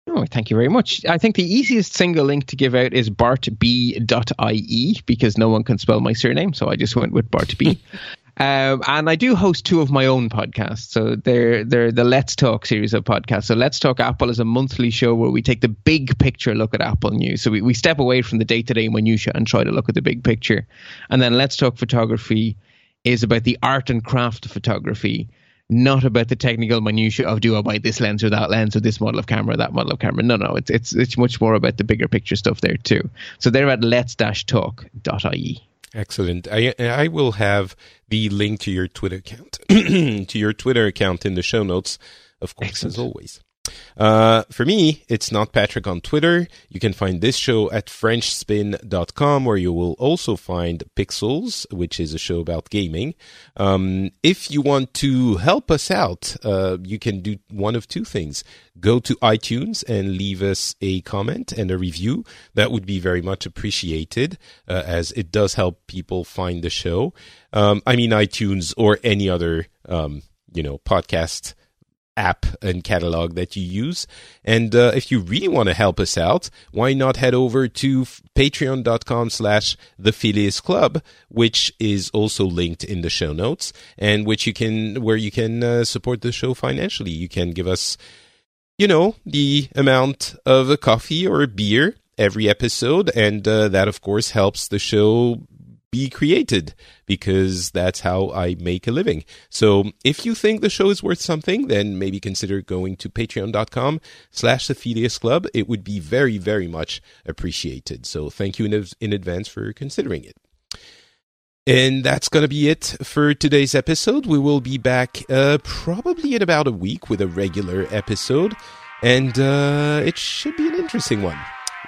Oh, thank you very much. I think the easiest single link to give out is bartb.ie because no one can spell my surname, so I just went with bartb. um, and I do host two of my own podcasts. So they're they're the Let's Talk series of podcasts. So Let's Talk Apple is a monthly show where we take the big picture look at Apple news. So we, we step away from the day to day minutia and try to look at the big picture. And then Let's Talk Photography is about the art and craft of photography not about the technical minutiae of do I buy this lens or that lens or this model of camera or that model of camera. No, no, it's it's it's much more about the bigger picture stuff there too. So they're at let's-talk.ie. Excellent. I I will have the link to your Twitter account to your Twitter account in the show notes, of course, Excellent. as always. Uh, for me, it's not Patrick on Twitter. You can find this show at FrenchSpin.com, where you will also find Pixels, which is a show about gaming. Um, if you want to help us out, uh, you can do one of two things. Go to iTunes and leave us a comment and a review. That would be very much appreciated, uh, as it does help people find the show. Um, I mean, iTunes or any other, um, you know, podcast app and catalog that you use. And uh, if you really want to help us out, why not head over to patreon.com slash the Phileas Club, which is also linked in the show notes and which you can, where you can uh, support the show financially. You can give us, you know, the amount of a coffee or a beer every episode. And uh, that, of course, helps the show be created because that's how I make a living. So if you think the show is worth something, then maybe consider going to patreon.com slash the Club. It would be very, very much appreciated. So thank you in, in advance for considering it. And that's going to be it for today's episode. We will be back uh, probably in about a week with a regular episode. And uh, it should be an interesting one.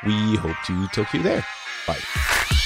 We hope to talk to you there. Bye.